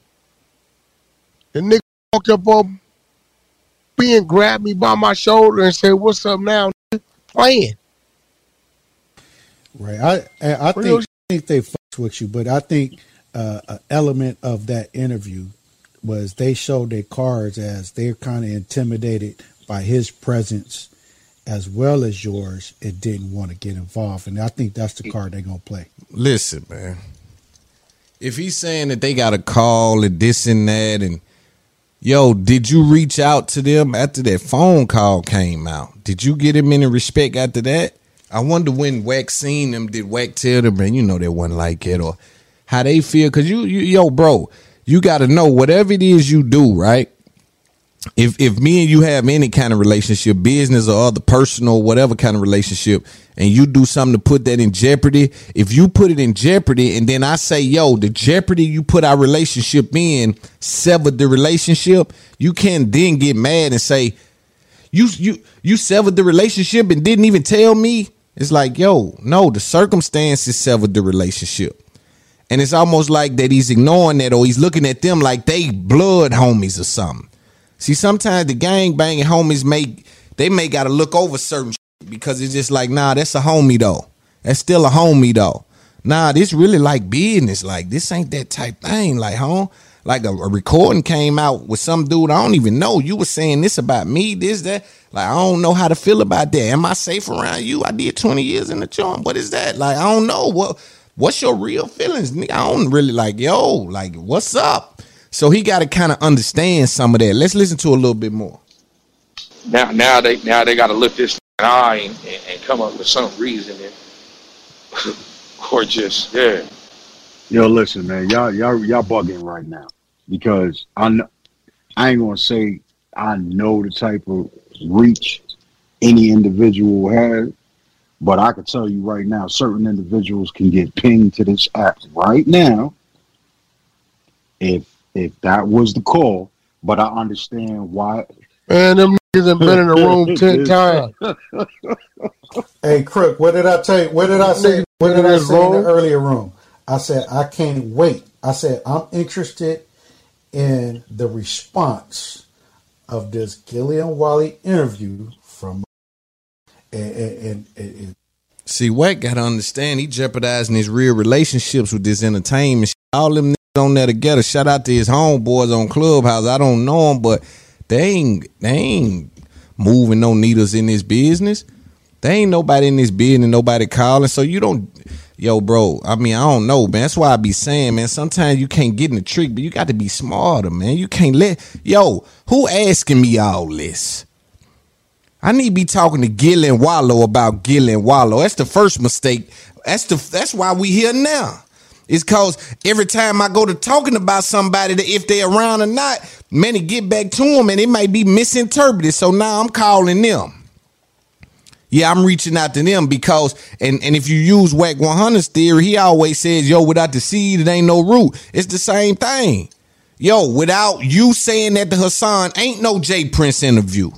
The nigga walked up on me and grabbed me by my shoulder and said, "What's up now?" nigga?" Playing. Right. I I I Real think think they fucked with you, but I think uh, an element of that interview was they showed their cards as they're kind of intimidated by his presence as well as yours and didn't want to get involved. And I think that's the card they're gonna play. Listen, man. If he's saying that they got a call and this and that, and yo, did you reach out to them after that phone call came out? Did you get him any respect after that? I wonder when Wack seen them, did Wack tell them, man, you know they wasn't like it, or how they feel? Cause you, you yo, bro, you got to know whatever it is you do, right? if if me and you have any kind of relationship, business or other personal, whatever kind of relationship, and you do something to put that in jeopardy, if you put it in jeopardy, and then I say, yo, the jeopardy you put our relationship in severed the relationship, you can then get mad and say, you you you severed the relationship and didn't even tell me. It's like, yo, no, the circumstances severed the relationship. And it's almost like that he's ignoring that or he's looking at them like they blood homies or something. See, sometimes the gang banging homies may they may gotta look over certain because it's just like, nah, that's a homie though. That's still a homie though. Nah, this really like business. Like this ain't that type thing. Like, huh? Like a, a recording came out with some dude I don't even know. You were saying this about me, this, that. Like, I don't know how to feel about that. Am I safe around you? I did 20 years in the joint. What is that? Like, I don't know. What what's your real feelings? nigga? I don't really like, yo, like, what's up? So he got to kind of understand some of that. Let's listen to a little bit more. Now, now they now they got to lift this eye and, and, and come up with some reason, and, or just yeah. Yo, listen, man, y'all y'all y'all bugging right now because I know, I ain't gonna say I know the type of reach any individual has, but I can tell you right now, certain individuals can get pinged to this app right now if if that was the call. But I understand why. Man, them niggas have been in the room ten times. Hey, Crook, what did I tell you? What did I say? What did I Niggas say in the earlier room? I said I can't wait. I said I'm interested in the response of this Gillie and Wallo interview from and, and, and, and See, Wack got to understand he jeopardizing his real relationships with this entertainment. All them niggas on there together. Shout out to his homeboys on Clubhouse. I don't know them, but they ain't they ain't moving no needles in this business. They ain't nobody in this business, nobody calling. So you don't, yo, bro. I mean, I don't know, man. That's why I be saying, man. Sometimes you can't get in the trick, but you got to be smarter, man. You can't let, yo, who asking me all this? I need to be talking to Gill and Wallo about Gill and Wallo. That's the first mistake. That's the that's why we here now. It's cause every time I go to talking about somebody that if they're around or not, many get back to them and it might be misinterpreted. So now I'm calling them. Yeah, I'm reaching out to them because and, and if you use Wack 100's theory, he always says, yo, without the seed, it ain't no root. It's the same thing. Yo, without you saying that to Hassan, ain't no J Prince interview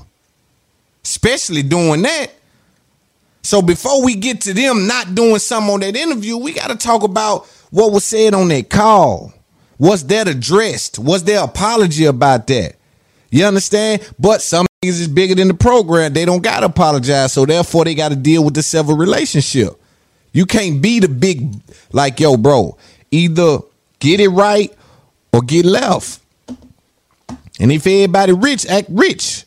especially doing that. So before we get to them not doing something on that interview, we got to talk about what was said on that call. Was that addressed? Was there apology about that? You understand? But some niggas is bigger than the program. They don't got to apologize. So therefore, they got to deal with the several relationship. You can't be the big, like, yo, bro. Either get it right or get left. And if everybody rich, act rich.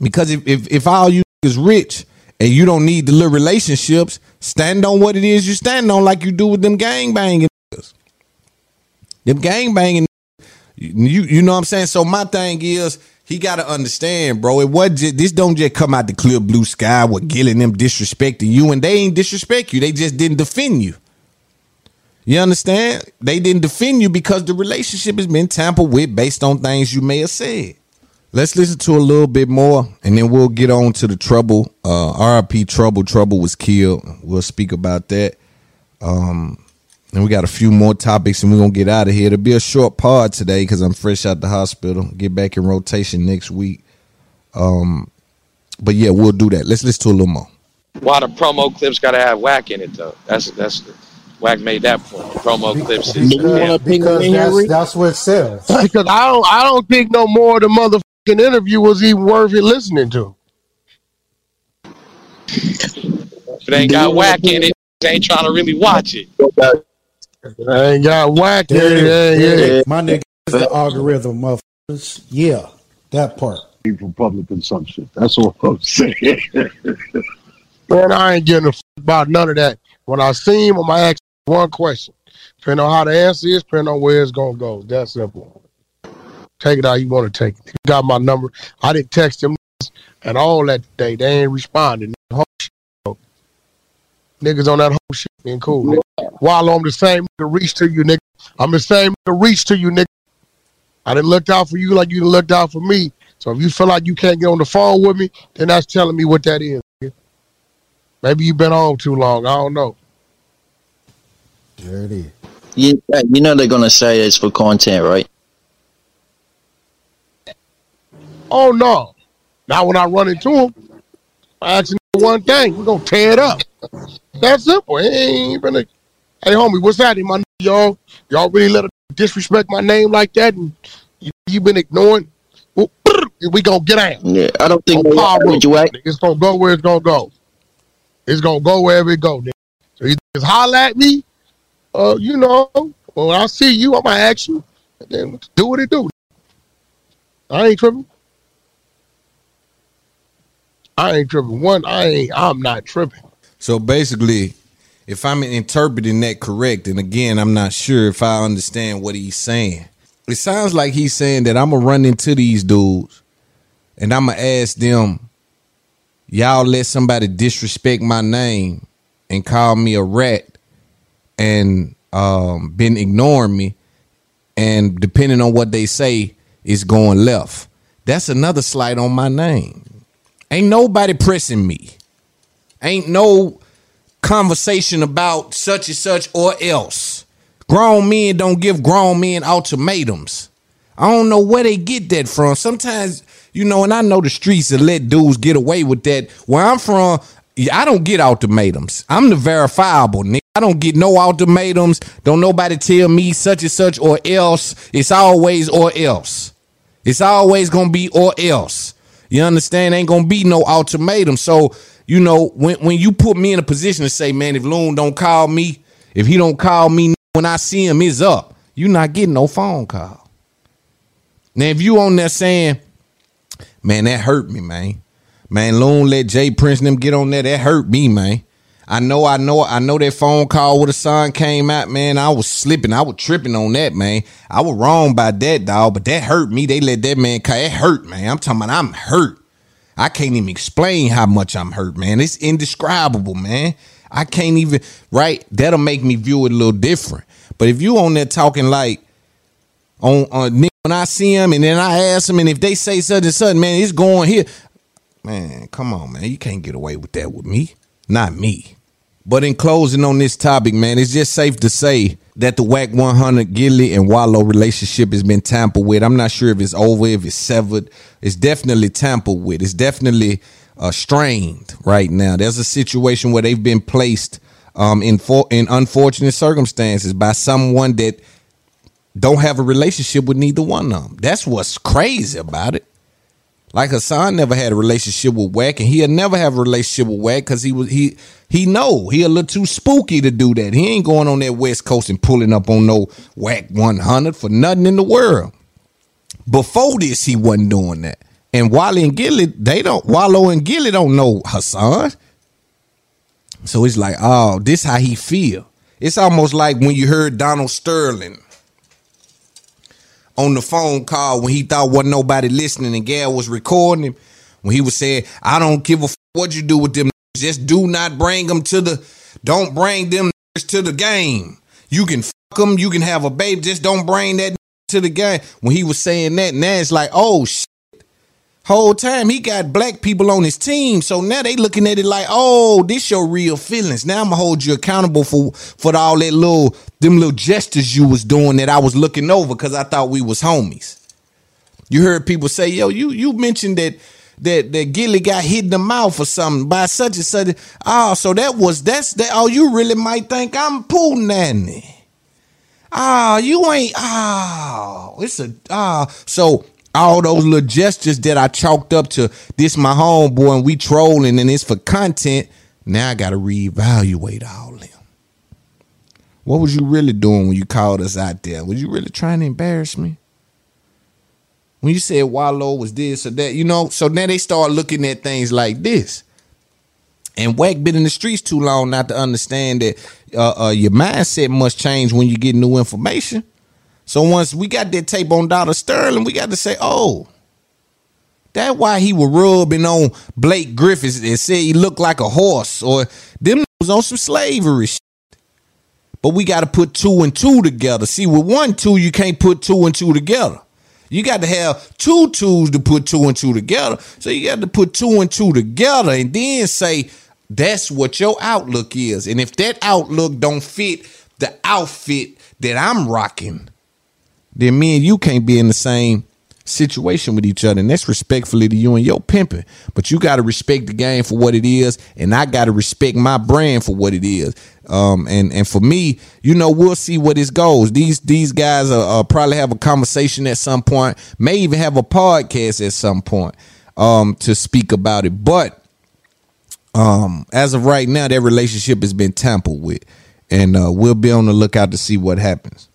Because if if, if all you is rich and you don't need the little relationships, stand on what it is you stand on like you do with them gang banging. Them gang banging you you know what I'm saying? So my thing is he gotta understand, bro. It wasn't just, this don't just come out the clear blue sky with Gillen them disrespecting you, and they ain't disrespect you. They just didn't defend you. You understand? They didn't defend you because the relationship has been tampered with based on things you may have said. Let's listen to a little bit more, and then we'll get on to the trouble. Uh, RIP Trouble. Trouble was killed. We'll speak about that. Um, and we got a few more topics, and we're gonna get out of here. It'll be a short pod today because I'm fresh out the hospital. Get back in rotation next week. Um, but yeah, we'll do that. Let's listen to a little more. Why the promo clips got to have Wack in it though? That's that's Wack made that point. The promo clips is Because, because that's, that's what sells. Because I don't, I don't think no more of the motherfucking interview was even worth it listening to. if it ain't got Wack in it, they ain't trying to really watch it. I ain't got Wack in There it it. is. ain't There it it. is. My nigga is the algorithm, motherfuckers. Yeah, that part. For public consumption. That's all I'm saying. Man, I ain't getting a f- about none of that. When I see him, I'm gonna ask one question. Depending on how the answer is, depending on where it's gonna go. That simple. Take it how you want to take it. You got my number. I didn't text him and all that day. They ain't responding. Whole shit, bro. Niggas on that whole shit being cool. Nigga. While I'm the same nigga reach to you, nigga. I'm the same nigga reach to you, nigga. I didn't look out for you like you looked out for me. So if you feel like you can't get on the phone with me, then that's telling me what that is. nigga. Maybe you've been home too long. I don't know. There it is. You, you know they're gonna say it's for content, right? Oh no. Now when I run into him, I ask him one thing. We're gonna tear it up. That's simple. It ain't a Hey homie, what's happening, my y'all? Y'all really let her disrespect my name like that and you, you been ignoring? Well, we gonna get out. Yeah, I don't think power you act. It's gonna go where it's gonna go. It's gonna go wherever it go, nigga. So you just holler at me, uh, you know, when I see you, I'm gonna ask you, and then do what it do. I ain't tripping. I ain't tripping. One, I ain't. I'm not tripping. So basically, if I'm interpreting that correct, and again, I'm not sure if I understand what he's saying. It sounds like he's saying that I'm gonna run into these dudes, and I'm gonna ask them, "Y'all let somebody disrespect my name and call me a rat, and um, been ignoring me, and depending on what they say, it's going left. That's another slight on my name. Ain't nobody pressing me. Ain't no conversation about such and such or else. Grown men don't give grown men ultimatums. I don't know where they get that from. Sometimes, you know, and I know the streets that let dudes get away with that. Where I'm from, I don't get ultimatums. I'm the verifiable nigga. I don't get no ultimatums. Don't nobody tell me such and such or else. It's always or else. It's always gonna be or else. You understand? Ain't gonna be no ultimatum. So, you know, when when you put me in a position to say, man, if Loon don't call me, if he don't call me when I see him, it's up. You not getting no phone call. Now, if you on there saying, man, that hurt me, man. Man, Loon let J Prince and them get on there. That hurt me, man. I know, I know, I know that phone call where the son came out, man. I was slipping. I was tripping on that, man. I was wrong by that, dog, but that hurt me. They let that man call. It hurt, man. I'm talking about I'm hurt. I can't even explain how much I'm hurt, man. It's indescribable, man. I can't even, right? That'll make me view it a little different. But if you on there talking like, on, uh, on when I see him and then I ask them, and if they say such and such, man, it's going here. Man, come on, man. You can't get away with that with me. Not me. But in closing on this topic, man, it's just safe to say that the Wack 100 Gillie and Wallo relationship has been tampered with. I'm not sure if it's over, if it's severed. It's definitely tampered with. It's definitely uh, strained right now. There's a situation where they've been placed um, in for, in unfortunate circumstances by someone that don't have a relationship with neither one of them. That's what's crazy about it. Like Hassan never had a relationship with Wack, and he'll never have a relationship with Wack because he was he he know he a little too spooky to do that. He ain't going on that West Coast and pulling up on no Wack 100 for nothing in the world. Before this, he wasn't doing that. And Wallo and Gillie, they don't Wallo and Gillie don't know Hassan. So it's like, oh, this how he feel. It's almost like when you heard Donald Sterling on the phone call when he thought wasn't nobody listening and Gal was recording him when he was saying, I don't give a f- what you do with them. Just do not bring them to the, don't bring them to the game. You can fuck them, you can have a baby, just don't bring that to the game. When he was saying that, now it's like, oh shit. Whole time he got black people on his team, so now they looking at it like, oh, this your real feelings. Now I'm gonna hold you accountable for for all that little them little gestures you was doing that I was looking over because I thought we was homies. You heard people say, yo, you you mentioned that that that Gillie got hit in the mouth or something by such and such. Oh, so that was that's that. Oh, you really might think I'm pulling nanny. Ah, oh, you ain't. Oh, it's a ah. Oh. So all those little gestures that I chalked up to this my homeboy and we trolling and it's for content. Now I gotta reevaluate all them. What was you really doing when you called us out there? Was you really trying to embarrass me? When you said Wallo was this or that, you know, so now they start looking at things like this. And Wack been in the streets too long not to understand that uh, uh, your mindset must change when you get new information. So once we got that tape on Donald Sterling, we got to say, oh, that why he was rubbing on Blake Griffiths and said he looked like a horse or them was on some slavery shit. But we got to put two and two together. See, with one two, you can't put two and two together. You got to have two twos to put two and two together. So you got to put two and two together and then say that's what your outlook is. And if that outlook don't fit the outfit that I'm rocking, then me and you can't be in the same situation with each other. And that's respectfully to you and your pimping. But you got to respect the game for what it is. And I got to respect my brand for what it is. Um, and, and for me, you know, we'll see where this goes. These, these guys are, uh, probably have a conversation at some point, may even have a podcast at some point, um, to speak about it. But, um, as of right now, that relationship has been tampered with. And, uh, we'll be on the lookout to see what happens.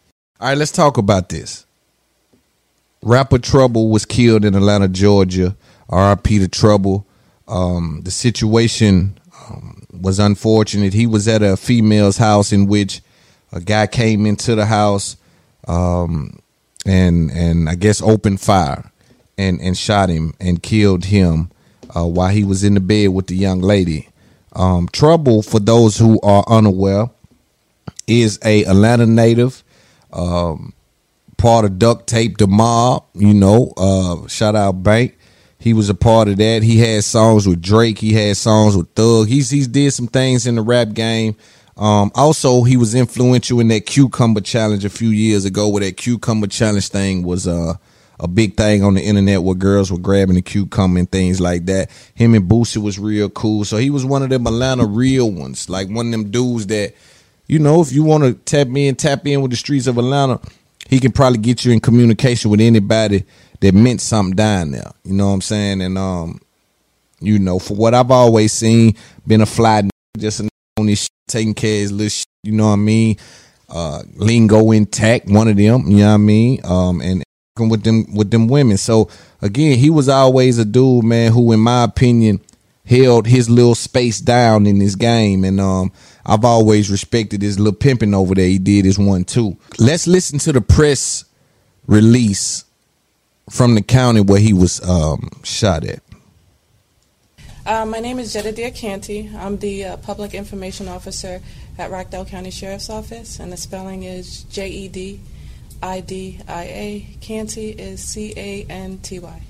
All right, let's talk about this. Rapper Trouble was killed in Atlanta, Georgia. R.I.P. to Trouble. Um, the situation um, was unfortunate. He was at a female's house in which a guy came into the house um, and and I guess opened fire and and shot him and killed him uh, while he was in the bed with the young lady. Um, Trouble, for those who are unaware, is a Atlanta native um, part of Duct Tape the Mob, you know, uh, shout out Bank. He was a part of that. He had songs with Drake. He had songs with Thug. He's he's did some things in the rap game. Um, also, he was influential in that cucumber challenge a few years ago, where that cucumber challenge thing was uh, a big thing on the internet, where girls were grabbing the cucumber and things like that. Him and Boosie was real cool, so he was one of them Atlanta real ones, like one of them dudes that you know, if you want to tap in, tap in with the streets of Atlanta, he can probably get you in communication with anybody that meant something down there. You know what I'm saying? And um, you know, for what I've always seen, been a fly just on this shit, taking care of his little shit, you know what I mean? Uh, lingo intact, one of them, you know what I mean? Um, and with them with them women. So again, he was always a dude, man, who in my opinion held his little space down in this game. And um I've always respected his little pimping over there. He did his one too. Let's listen to the press release from the county where he was um, shot at. Uh, my name is Jedidia Canty. I'm the uh, Public Information Officer at Rockdale County Sheriff's Office, and the spelling is J E D I D I A. Canty is C A N T Y.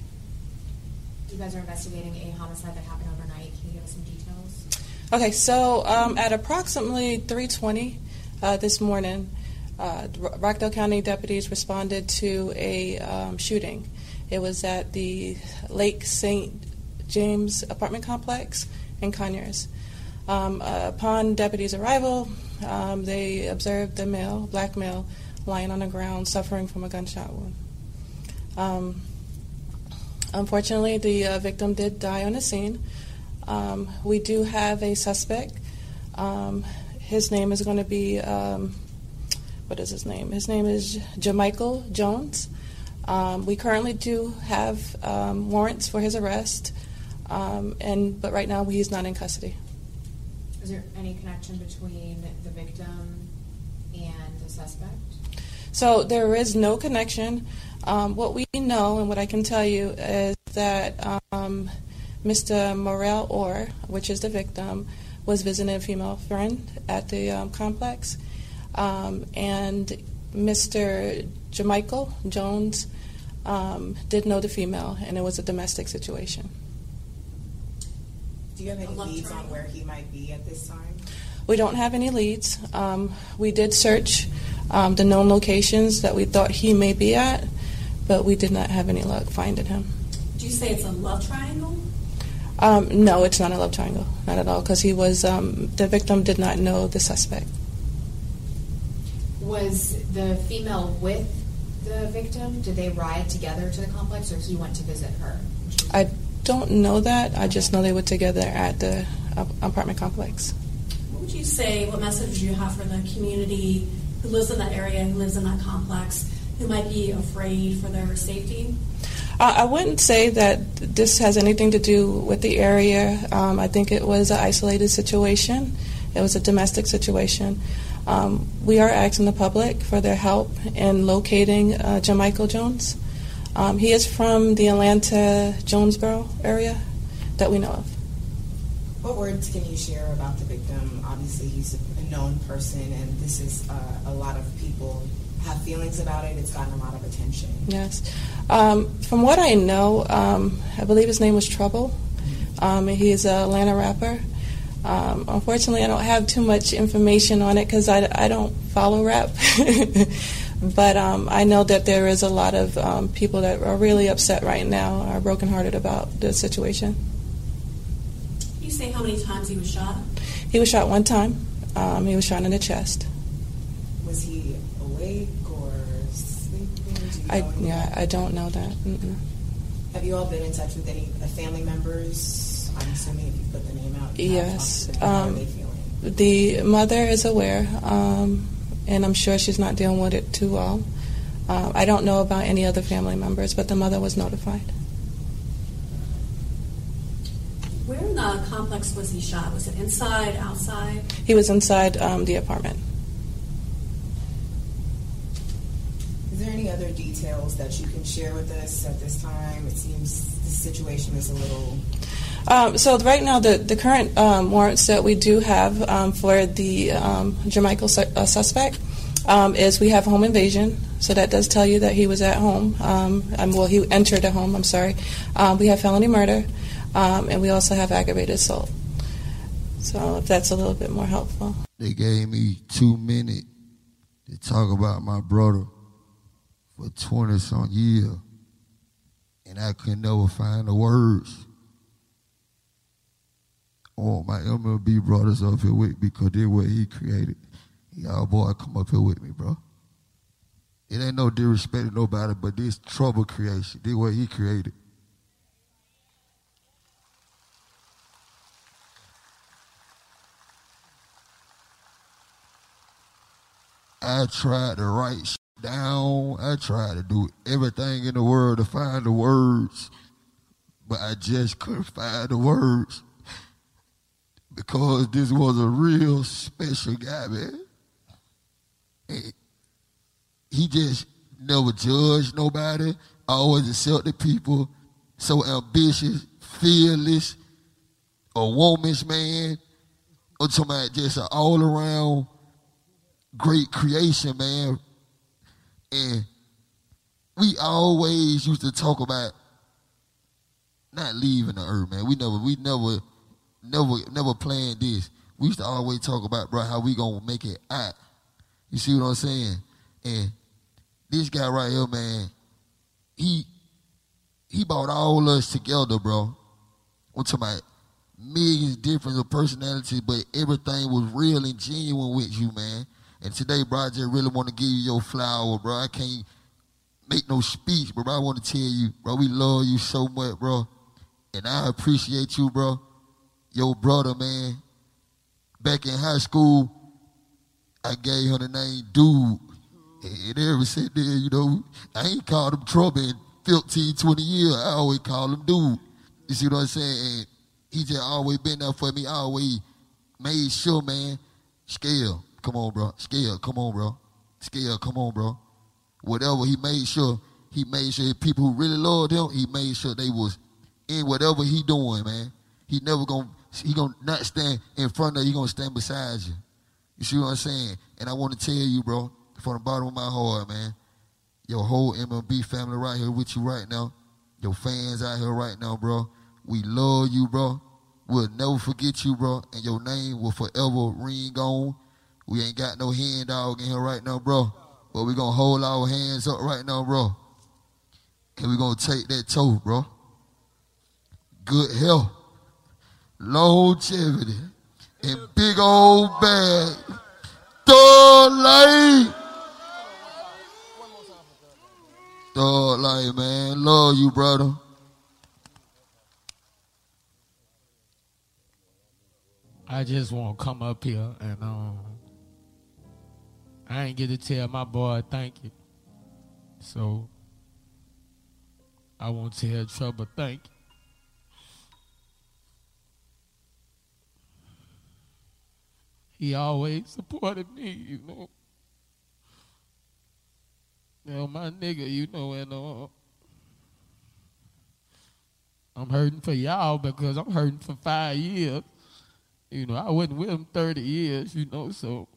You guys are investigating a homicide that happened overnight. Can you give us some details? Okay, so um, at approximately 3:20 uh, this morning, uh, Rockdale County deputies responded to a um, shooting. It was at the Lake St. James apartment complex in Conyers. Um, uh, upon deputies' arrival, um, they observed the male, black male, lying on the ground suffering from a gunshot wound. Um, Unfortunately, the uh, victim did die on the scene. Um, we do have a suspect. Um, his name is going to be, um, what is his name? His name is Jamichael Jones. Um, we currently do have um, warrants for his arrest, um, and but right now he's not in custody. Is there any connection between the victim and the suspect? So there is no connection. Um, what we know and what I can tell you is that um, Mr. Mariel Orr, which is the victim, was visiting a female friend at the um, complex, um, and Mr. Jamichael Jones um, did know the female, and it was a domestic situation. Do you have any leads on where he might be at this time? We don't have any leads. Um, we did search um, the known locations that we thought he may be at, but we did not have any luck finding him. Do you say it's a love triangle? Um, no, it's not a love triangle, not at all, because he was um, the victim did not know the suspect. Was the female with the victim? Did they ride together to the complex, or he went to visit her? I don't know that. I just know they were together at the uh, apartment complex. What would you say? What message do you have for the community who lives in that area, who lives in that complex, who might be afraid for their safety? I wouldn't say that this has anything to do with the area. Um, I think it was an isolated situation. It was a domestic situation. Um, we are asking the public for their help in locating uh, Jamichael Jones. Um, he is from the Atlanta Jonesboro area that we know of. What words can you share about the victim? Obviously, he's a known person, and this is uh, a lot of people have feelings about it. It's gotten a lot of attention. Yes. Um, from what I know, um, I believe his name was Trouble. Um, and he's an Atlanta rapper. Um, unfortunately, I don't have too much information on it because I, I don't follow rap. but um, I know that there is a lot of um, people that are really upset right now, are brokenhearted about the situation. Can you say how many times he was shot? He was shot one time. Um, he was shot in the chest. Was he awake or sleeping? Do you I yeah, I don't know that. Mm-mm. Have you all been in touch with any uh, family members? I'm assuming if you put the name out. you have Yes. talked to them. How are Um, they feeling? the mother is aware, um, and I'm sure she's not dealing with it too well. Uh, I don't know about any other family members, but the mother was notified. Where in the complex was he shot? Was it inside, outside? He was inside um, the apartment. There any other details that you can share with us at this time? It seems the situation is a little. Um, so right now, the, the current um, warrants that we do have um, for the um, Jermichael su- uh, suspect um, is we have home invasion. So that does tell you that he was at home. Um, well, he entered a home. I'm sorry. Um, we have felony murder, um, and we also have aggravated assault. So if that's a little bit more helpful. They gave me two minutes to talk about my brother for 20 some years. And I could never find the words. Want my MLB brothers up here with me because they're what he created. Y'all boy, come up here with me, bro. It ain't no disrespect to nobody, but this trouble creation, this what he created. I tried to write down. I tried to do everything in the world to find the words, but I just couldn't find the words because this was a real special guy, man. And he just never judged nobody, always accepted people, so ambitious, fearless, a woman's man. Talking about just an all around great creation, man. And we always used to talk about not leaving the earth, man. We never, we never, never, never planned this. We used to always talk about, bro, how we gonna make it out. You see what I'm saying? And this guy right here, man, he he brought all us together, bro. I'm talking about millions different of personalities, but everything was real and genuine with you, man. And today, bro, I just really want to give you your flower, bro. I can't make no speech, but bro, I want to tell you, bro, we love you so much, bro. And I appreciate you, bro. Your brother, man. Back in high school, I gave her the name Dude. And ever since then, you know, I ain't called him trouble in 15, 20 years. I always call him Dude. You see what I'm saying? And he just always been there for me. I always made sure, man. Scale, come on, bro. Scale, come on, bro. Scale, come on, bro. Whatever he made sure, he made sure people who really loved him, he made sure they was in whatever he doing, man. He never gonna he gonna not stand in front of you, he gonna stand beside you. You see what I'm saying? And I want to tell you, bro, from the bottom of my heart, man, your whole MLB family right here with you right now, your fans out here right now, bro. We love you, bro. We'll never forget you, bro, and your name will forever ring on. We ain't got no hand dog in here right now, bro. But we gonna hold our hands up right now, bro. And we gonna take that toe, bro. Good health, longevity, and big old bag. Thug life. Thug life, man. Love you, brother. I just want to come up here and um, I ain't get to tell my boy thank you. So I won't tell Trouble thank you. He always supported me, you know. Know, my nigga, you know, and uh, I'm hurting for y'all because I'm hurting for five years. You know, I wasn't with him 30 years, you know, so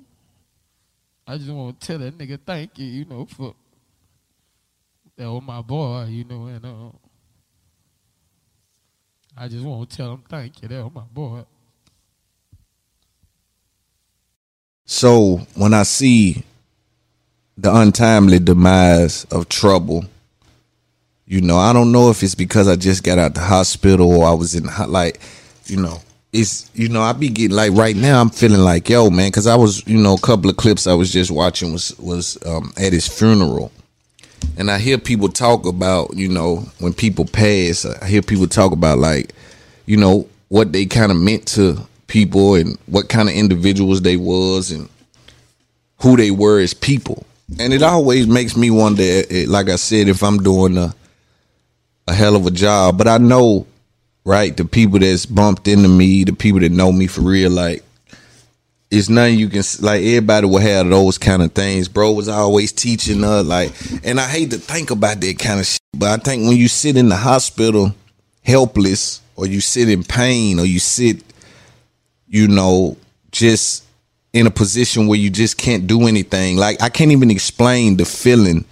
I just want to tell that nigga thank you, you know, for that was my boy, you know, and uh, I just want to tell him thank you. That was my boy. So when I see the untimely demise of trouble, you know, I don't know if it's because I just got out the hospital or I was in like, you know, it's you know I be getting like right now I'm feeling like yo man because I was you know a couple of clips I was just watching was was um, at his funeral, and I hear people talk about you know when people pass I hear people talk about like you know what they kind of meant to people and what kind of individuals they was and who they were as people, and it always makes me wonder eh, like I said if I'm doing a a hell of a job, but I know right? The people that's bumped into me, the people that know me for real, like it's nothing you can like. Everybody will have those kind of things. Bro was always teaching us, like, and I hate to think about that kind of shit, but I think when you sit in the hospital helpless, or you sit in pain, or you sit, you know, just in a position where you just can't do anything. Like I can't even explain the feeling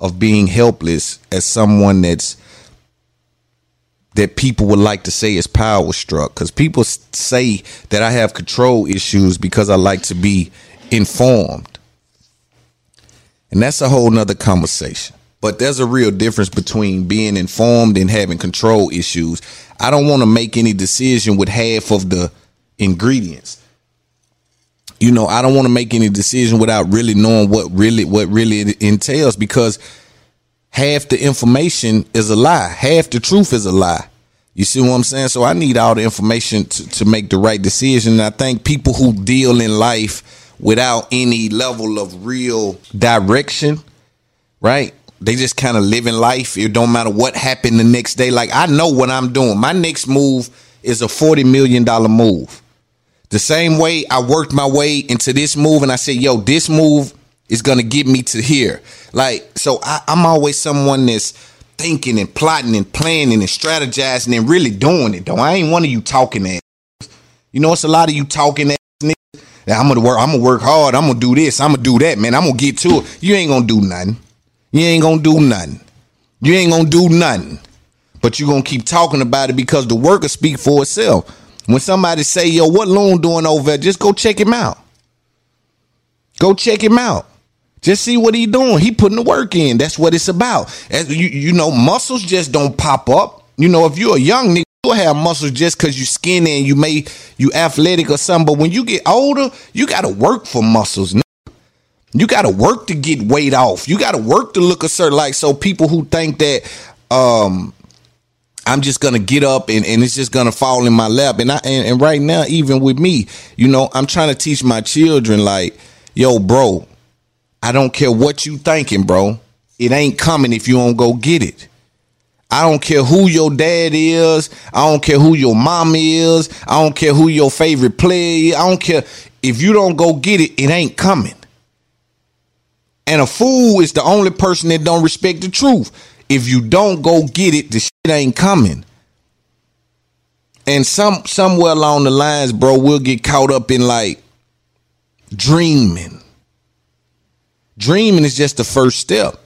of being helpless as someone that's that people would like to say is power struck because people say that I have control issues because I like to be informed. And that's a whole nother conversation. But there's a real difference between being informed and having control issues. I don't want to make any decision with half of the ingredients. You know, I don't want to make any decision without really knowing what really what really entails because half the information is a lie. Half the truth is a lie. You see what I'm saying? So I need all the information to, to make the right decision. And I think people who deal in life without any level of real direction, right? They just kind of live in life. It don't matter what happened the next day. Like I know what I'm doing. My next move is a $40 million move. The same way I worked my way into this move and I said, yo, this move is gonna get me to here. Like, so I, I'm always someone that's thinking and plotting and planning and strategizing and really doing it. Though I ain't one of you talking that. You know, it's a lot of you talking that. I'm gonna work. I'm gonna work hard. I'm gonna do this. I'm gonna do that, man. I'm gonna get to it. You ain't gonna do nothing. You ain't gonna do nothing. You ain't gonna do nothing. But you gonna keep talking about it because the work will speak for itself. When somebody say, "Yo, what Loon doing over there?" Just go check him out. Go check him out. Just see what he doing. He putting the work in. That's what it's about. As you, you know, muscles just don't pop up. You know, if you're a young nigga, you'll have muscles just because you skinny and you may you athletic or something. But when you get older, you gotta work for muscles. You got to work to get weight off. You got to work to look a certain like. So people who think that um I'm just gonna get up and, and it's just gonna fall in my lap. And I and, and right now, even with me, you know, I'm trying to teach my children like, yo, bro, I don't care what you thinking, bro. It ain't coming if you don't go get it. I don't care who your dad is. I don't care who your mom is. I don't care who your favorite player. I don't care. If you don't go get it, it ain't coming. And a fool is the only person that don't respect the truth. If you don't go get it, the shit ain't coming. And some somewhere along the lines, bro, we'll get caught up in like dreaming. Dreaming is just the first step.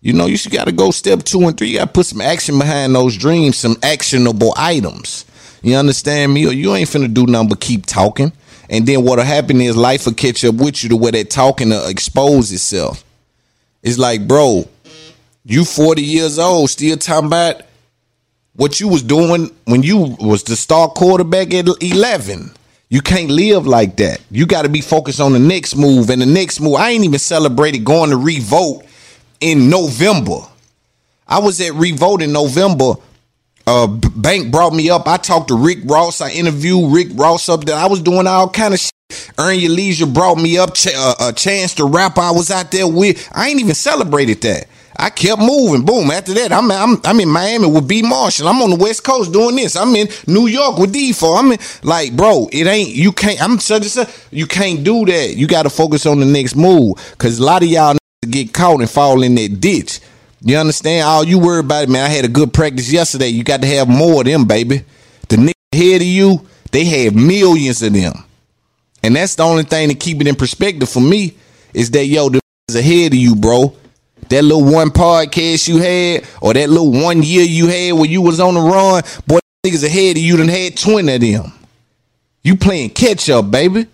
You know, you got to go step two and three. You got to put some action behind those dreams, some actionable items. You understand me? Or you ain't finna do nothing but keep talking. And then what'll happen is life will catch up with you to where that talking will expose itself. It's like, bro, you 40 years old, still talking about what you was doing when you was the star quarterback at 11. You can't live like that. You got to be focused on the next move. And the next move, I ain't even celebrated going to Revolt in November. I was at Revolt in November. Uh, Bank brought me up. I talked to Rick Ross. I interviewed Rick Ross up there. I was doing all kind of shit. Earn Your Leisure brought me up. Ch- uh, a chance to rap. I was out there with. I ain't even celebrated that. I kept moving. Boom. After that, I'm I'm I'm in Miami with B Marshall. I'm on the West Coast doing this. I'm in New York with D4. I'm in like, bro, it ain't you can't. I'm such and such. You can't do that. You got to focus on the next move because a lot of y'all get caught and fall in that ditch. You understand? All you worry about, man. I had a good practice yesterday. You got to have more of them, baby. The nigga ahead of you, they have millions of them. And that's the only thing to keep it in perspective for me is that yo, the is ahead of you, bro. That little one podcast you had, or that little one year you had when you was on the run, boy, niggas ahead of you done had 20 of them. You playing catch up, baby.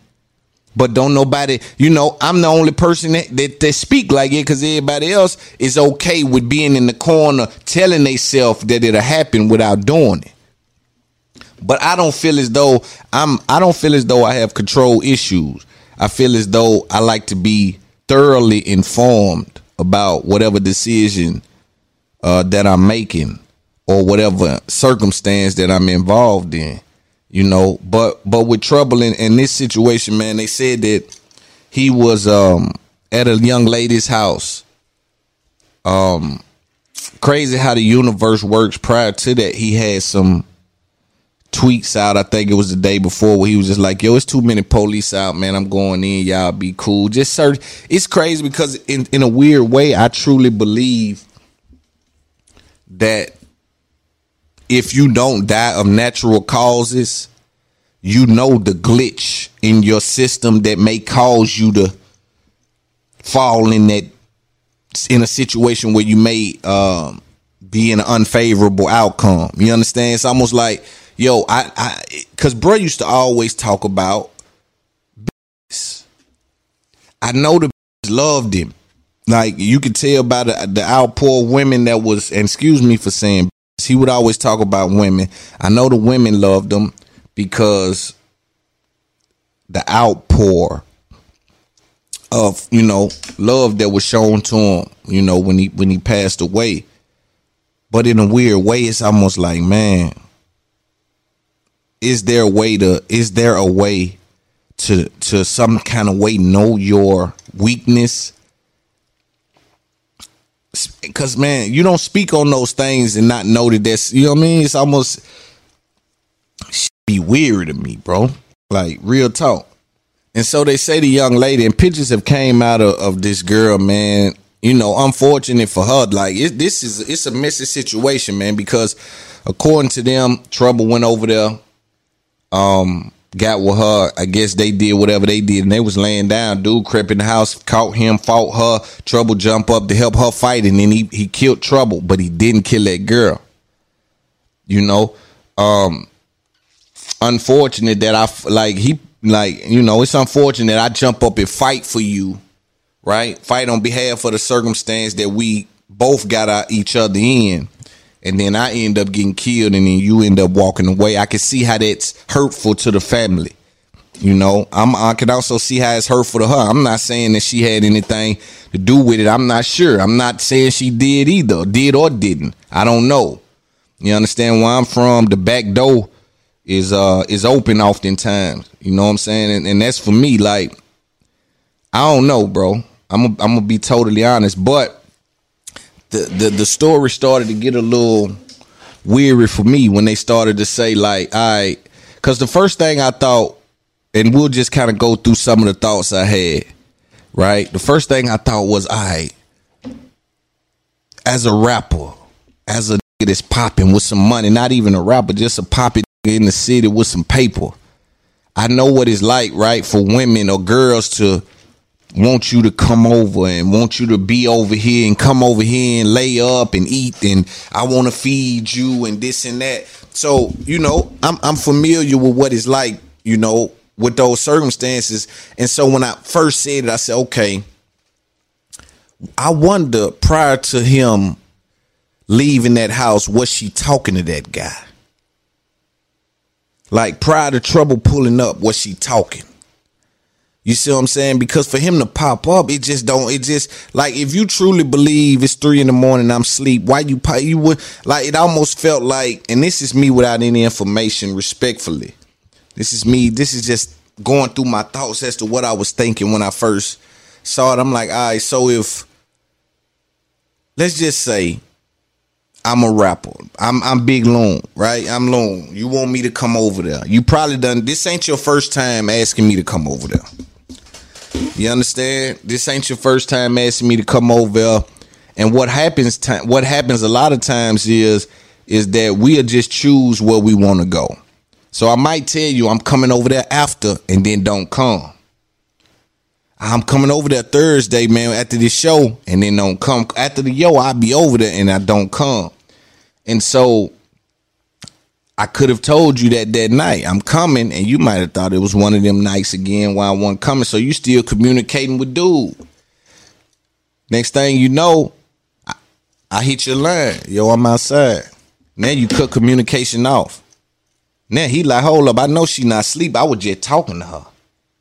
But don't nobody, you know, I'm the only person that, that, that speak like it because everybody else is okay with being in the corner telling themselves that it'll happen without doing it. But I don't feel as though I'm I don't feel as though I have control issues. I feel as though I like to be thoroughly informed about whatever decision uh, that I'm making or whatever circumstance that I'm involved in. You know, but but with trouble in, in this situation, man, they said that he was um at a young lady's house. Um crazy how the universe works. Prior to that, he had some tweets out. I think it was the day before where he was just like, "Yo, it's too many police out, man. I'm going in. Y'all be cool. Just search." It's crazy because in in a weird way, I truly believe that if you don't die of natural causes, you know the glitch in your system that may cause you to fall in that in a situation where you may um, be in an unfavorable outcome. You understand? It's almost like, yo, I, I, because bro used to always talk about. Business. I know the bitches loved him. Like you could tell by the, the outpour of women that was, and excuse me for saying, he would always talk about women. I know the women loved him because the outpour of you know love that was shown to him you know when he when he passed away but in a weird way it's almost like man is there a way to is there a way to to some kind of way know your weakness? Because man you don't speak on those things and not know that that's you know what i mean? It's almost be weird to me bro. Like real talk. And so they say the young lady and pictures have came out of, of this girl man you know unfortunate for her. Like it, this is it's a messy situation man because according to them trouble went over there um got with her. I guess they did whatever they did, and they was laying down. Dude crept in the house, caught him, fought her. Trouble jump up to help her fight, and then he he killed Trouble, but he didn't kill that girl. You know, um, unfortunate that I like he like you know it's unfortunate I jump up and fight for you, right? Fight on behalf of the circumstance that we both got our, each other in and then I end up getting killed, and then you end up walking away. I can see how that's hurtful to the family. You know, I'm I could also see how it's hurtful to her. I'm not saying that she had anything to do with it. I'm not sure. I'm not saying she did either, did or didn't. I don't know. You understand where I'm from? The back door is uh is open oftentimes. You know what I'm saying? And, and that's for me. Like, I don't know, bro. I'm a, I'm gonna be totally honest, but the, the the story started to get a little weary for me when they started to say like, I, because the first thing I thought, and we'll just kind of go through some of the thoughts I had. Right, the first thing I thought was, I, as a rapper, as a nigga that's popping with some money, not even a rapper, just a popping in the city with some paper. I know what it's like, right, for women or girls to want you to come over and want you to be over here and come over here and lay up and eat and I want to feed you and this and that. So, you know, I'm I'm familiar with what it's like, you know, with those circumstances. And so when I first said it, I said, okay, I wonder prior to him leaving that house, was she talking to that guy? Like prior to trouble pulling up, was she talking? You see what I'm saying? Because for him to pop up, it just don't. It just like if you truly believe it's three in the morning, I'm sleep. Why you pop? You would like it. Almost felt like, and this is me without any information. Respectfully, this is me. This is just going through my thoughts as to what I was thinking when I first saw it. I'm like, all right. So if let's just say I'm a rapper. I'm I'm Big Loon, right? I'm Loon. You want me to come over there? You probably done. This ain't your first time asking me to come over there. You understand? This ain't your first time asking me to come over. And what happens? Ti- what happens a lot of times is is that we'll just choose where we want to go. So I might tell you I'm coming over there after, and then don't come. I'm coming over there Thursday, man, after this show, and then don't come. After the yo, I'll be over there and I don't come. And so I could have told you that that night I'm coming, and you might have thought it was one of them nights again why I wasn't coming. So you still communicating with dude. Next thing you know, I, I hit your line. Yo, I'm outside. Now you cut communication off. Now he like, hold up, I know she not sleep. I was just talking to her.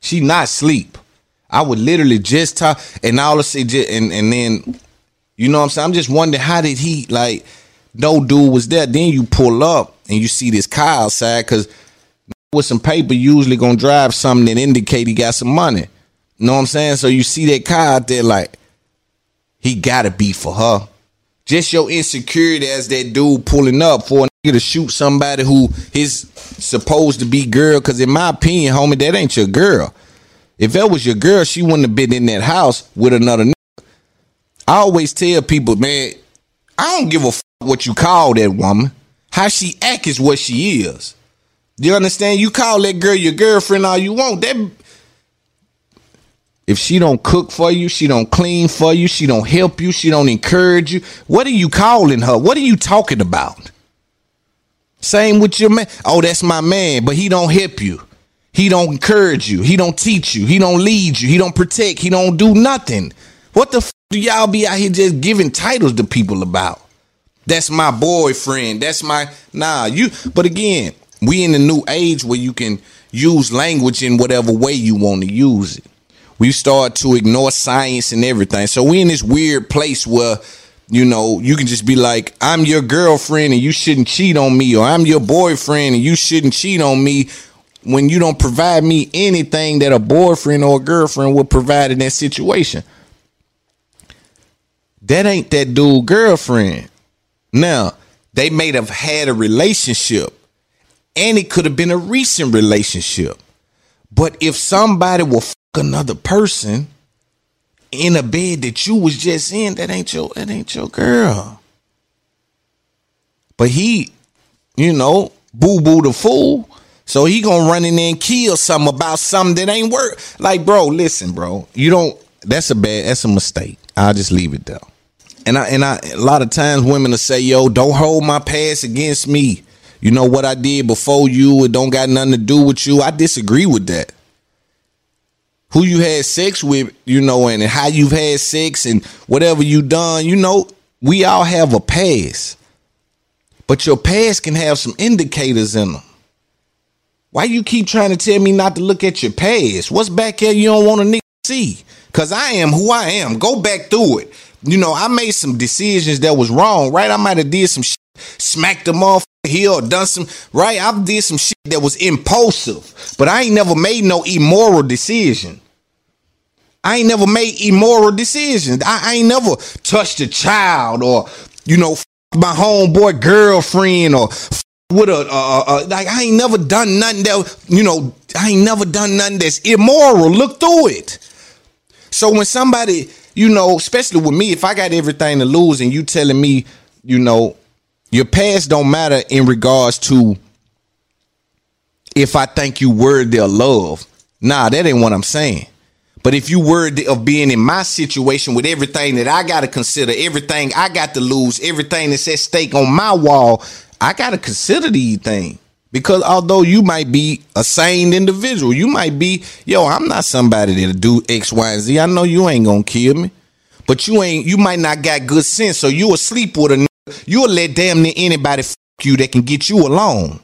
She not sleep. I would literally just talk, and all of a sudden, and and then, you know what I'm saying. I'm just wondering how did he like? No dude was there. Then you pull up and you see this car outside because with some paper usually gonna drive something that indicate he got some money. You know what I'm saying? So you see that car out there, like he gotta be for her. Just your insecurity as that dude pulling up for a nigga to shoot somebody who is supposed to be girl. Cause in my opinion, homie, that ain't your girl. If that was your girl, she wouldn't have been in that house with another nigga. I always tell people, man, I don't give a f- what you call that woman. How she act is what she is. You understand? You call that girl your girlfriend all you want. That if she don't cook for you, she don't clean for you, she don't help you, she don't encourage you. What are you calling her? What are you talking about? Same with your man. Oh, that's my man, but he don't help you. He don't encourage you. He don't teach you. He don't lead you. He don't protect. He don't do nothing. What the f- do y'all be out here just giving titles to people about? That's my boyfriend. That's my nah. You. But again, we in the new age where you can use language in whatever way you want to use it. We start to ignore science and everything. So we in this weird place where you know you can just be like, I'm your girlfriend and you shouldn't cheat on me, or I'm your boyfriend and you shouldn't cheat on me when you don't provide me anything that a boyfriend or a girlfriend would provide in that situation. That ain't that dude girlfriend. Now, they may have had a relationship and it could have been a recent relationship. But if somebody will fuck another person in a bed that you was just in, that ain't your that ain't your girl. But he, you know, boo boo the fool. So he gonna run in there and kill something about something that ain't work. Like, bro, listen, bro. You don't that's a bad that's a mistake. I'll just leave it there. And I and I a lot of times women will say, yo, don't hold my past against me. You know what I did before you, it don't got nothing to do with you. I disagree with that. Who you had sex with, you know, and how you've had sex and whatever you done, you know, we all have a past. But your past can have some indicators in them. Why you keep trying to tell me not to look at your past? What's back here you don't want a nigga see? Cause I am who I am. Go back through it. You know, I made some decisions that was wrong, right? I might have did some shit, smacked them off here done some right. I did some shit that was impulsive, but I ain't never made no immoral decision. I ain't never made immoral decisions. I, I ain't never touched a child or, you know, my homeboy girlfriend or with a, uh, uh, like I ain't never done nothing that you know I ain't never done nothing that's immoral. Look through it. So when somebody you know, especially with me, if I got everything to lose and you telling me, you know, your past don't matter in regards to if I think you worthy of love. Nah, that ain't what I'm saying. But if you worthy of being in my situation with everything that I got to consider, everything I got to lose, everything that's at stake on my wall, I got to consider these things. Because although you might be a sane individual, you might be, yo, I'm not somebody that'll do X, Y, and Z. I know you ain't gonna kill me. But you ain't you might not got good sense. So you asleep with a nigga, you'll let damn near anybody f- you that can get you alone.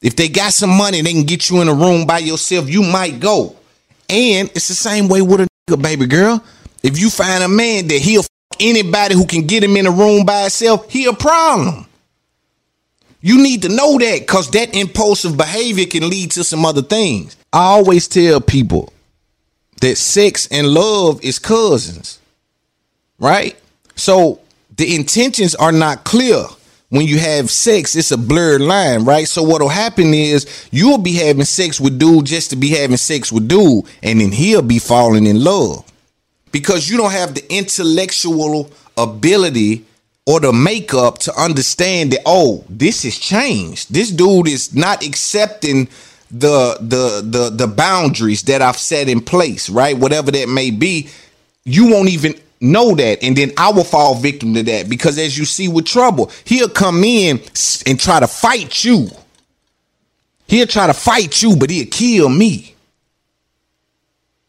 If they got some money, they can get you in a room by yourself, you might go. And it's the same way with a nigga, baby girl. If you find a man that he'll anybody who can get him in a room by himself, he a problem. You need to know that because that impulsive behavior can lead to some other things. I always tell people that sex and love is cousins, right? So the intentions are not clear. When you have sex, it's a blurred line, right? So what'll happen is you'll be having sex with dude just to be having sex with dude, and then he'll be falling in love because you don't have the intellectual ability or the makeup to understand that oh this has changed. This dude is not accepting the the the the boundaries that I've set in place right? Whatever that may be. You won't even know that and then I will fall victim to that because as you see with trouble he'll come in and try to fight you. He'll try to fight you but he'll kill me.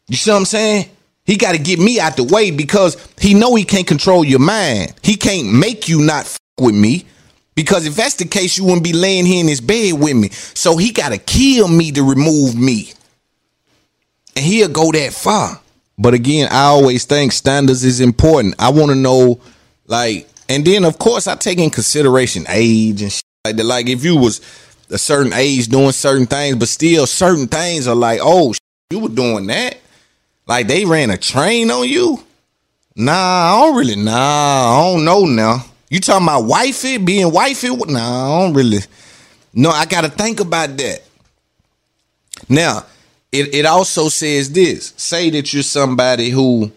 You see what I'm saying he got to get me out the way because he know he can't control your mind. He can't make you not f- with me because if that's the case, you wouldn't be laying here in his bed with me. So he got to kill me to remove me. And he'll go that far. But again, I always think standards is important. I want to know, like, and then of course I take in consideration age and shit like that. Like if you was a certain age doing certain things, but still certain things are like, oh, you were doing that. Like they ran a train on you? Nah, I don't really. Nah, I don't know now. You talking about wifey being wifey? Nah, I don't really. No, I got to think about that. Now, it, it also says this: say that you're somebody who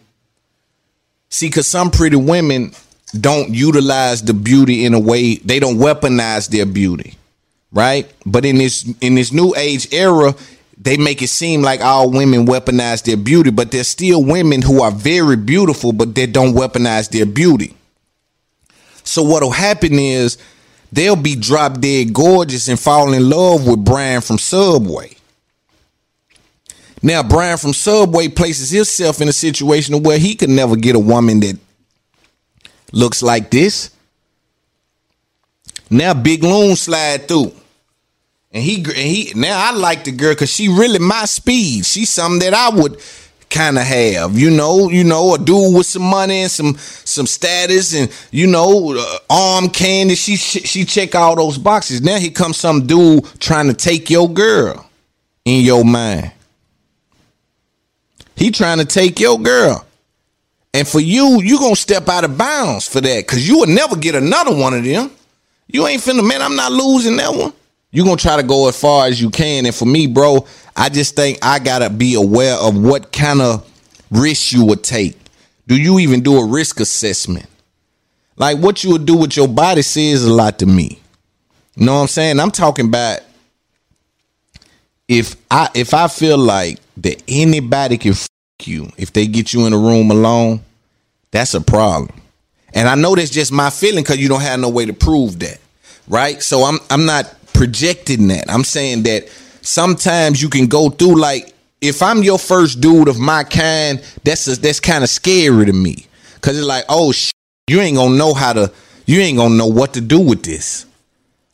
see, because some pretty women don't utilize the beauty in a way they don't weaponize their beauty, right? But in this in this new age era, they make it seem like all women weaponize their beauty, but there's still women who are very beautiful, but they don't weaponize their beauty. So what'll happen is they'll be drop dead gorgeous and fall in love with Brian from Subway. Now Brian from Subway places himself in a situation where he could never get a woman that looks like this. Now Big Loon slide through. And he and he now I like the girl because she really my speed. She's something that I would kind of have, you know, you know, a dude with some money and some some status and you know, uh, arm candy. She she check all those boxes. Now here comes some dude trying to take your girl in your mind. He trying to take your girl. And for you, you gonna step out of bounds for that because you will never get another one of them. You ain't finna, man. I'm not losing that one. You gonna try to go as far as you can. And for me, bro, I just think I gotta be aware of what kind of risk you would take. Do you even do a risk assessment? Like what you would do with your body says a lot to me. You know what I'm saying? I'm talking about if I if I feel like that anybody can f- you if they get you in a room alone, that's a problem. And I know that's just my feeling because you don't have no way to prove that, right? So I'm I'm not projecting that. I'm saying that sometimes you can go through like if I'm your first dude of my kind, that's a, that's kind of scary to me because it's like oh sh- you ain't gonna know how to you ain't gonna know what to do with this.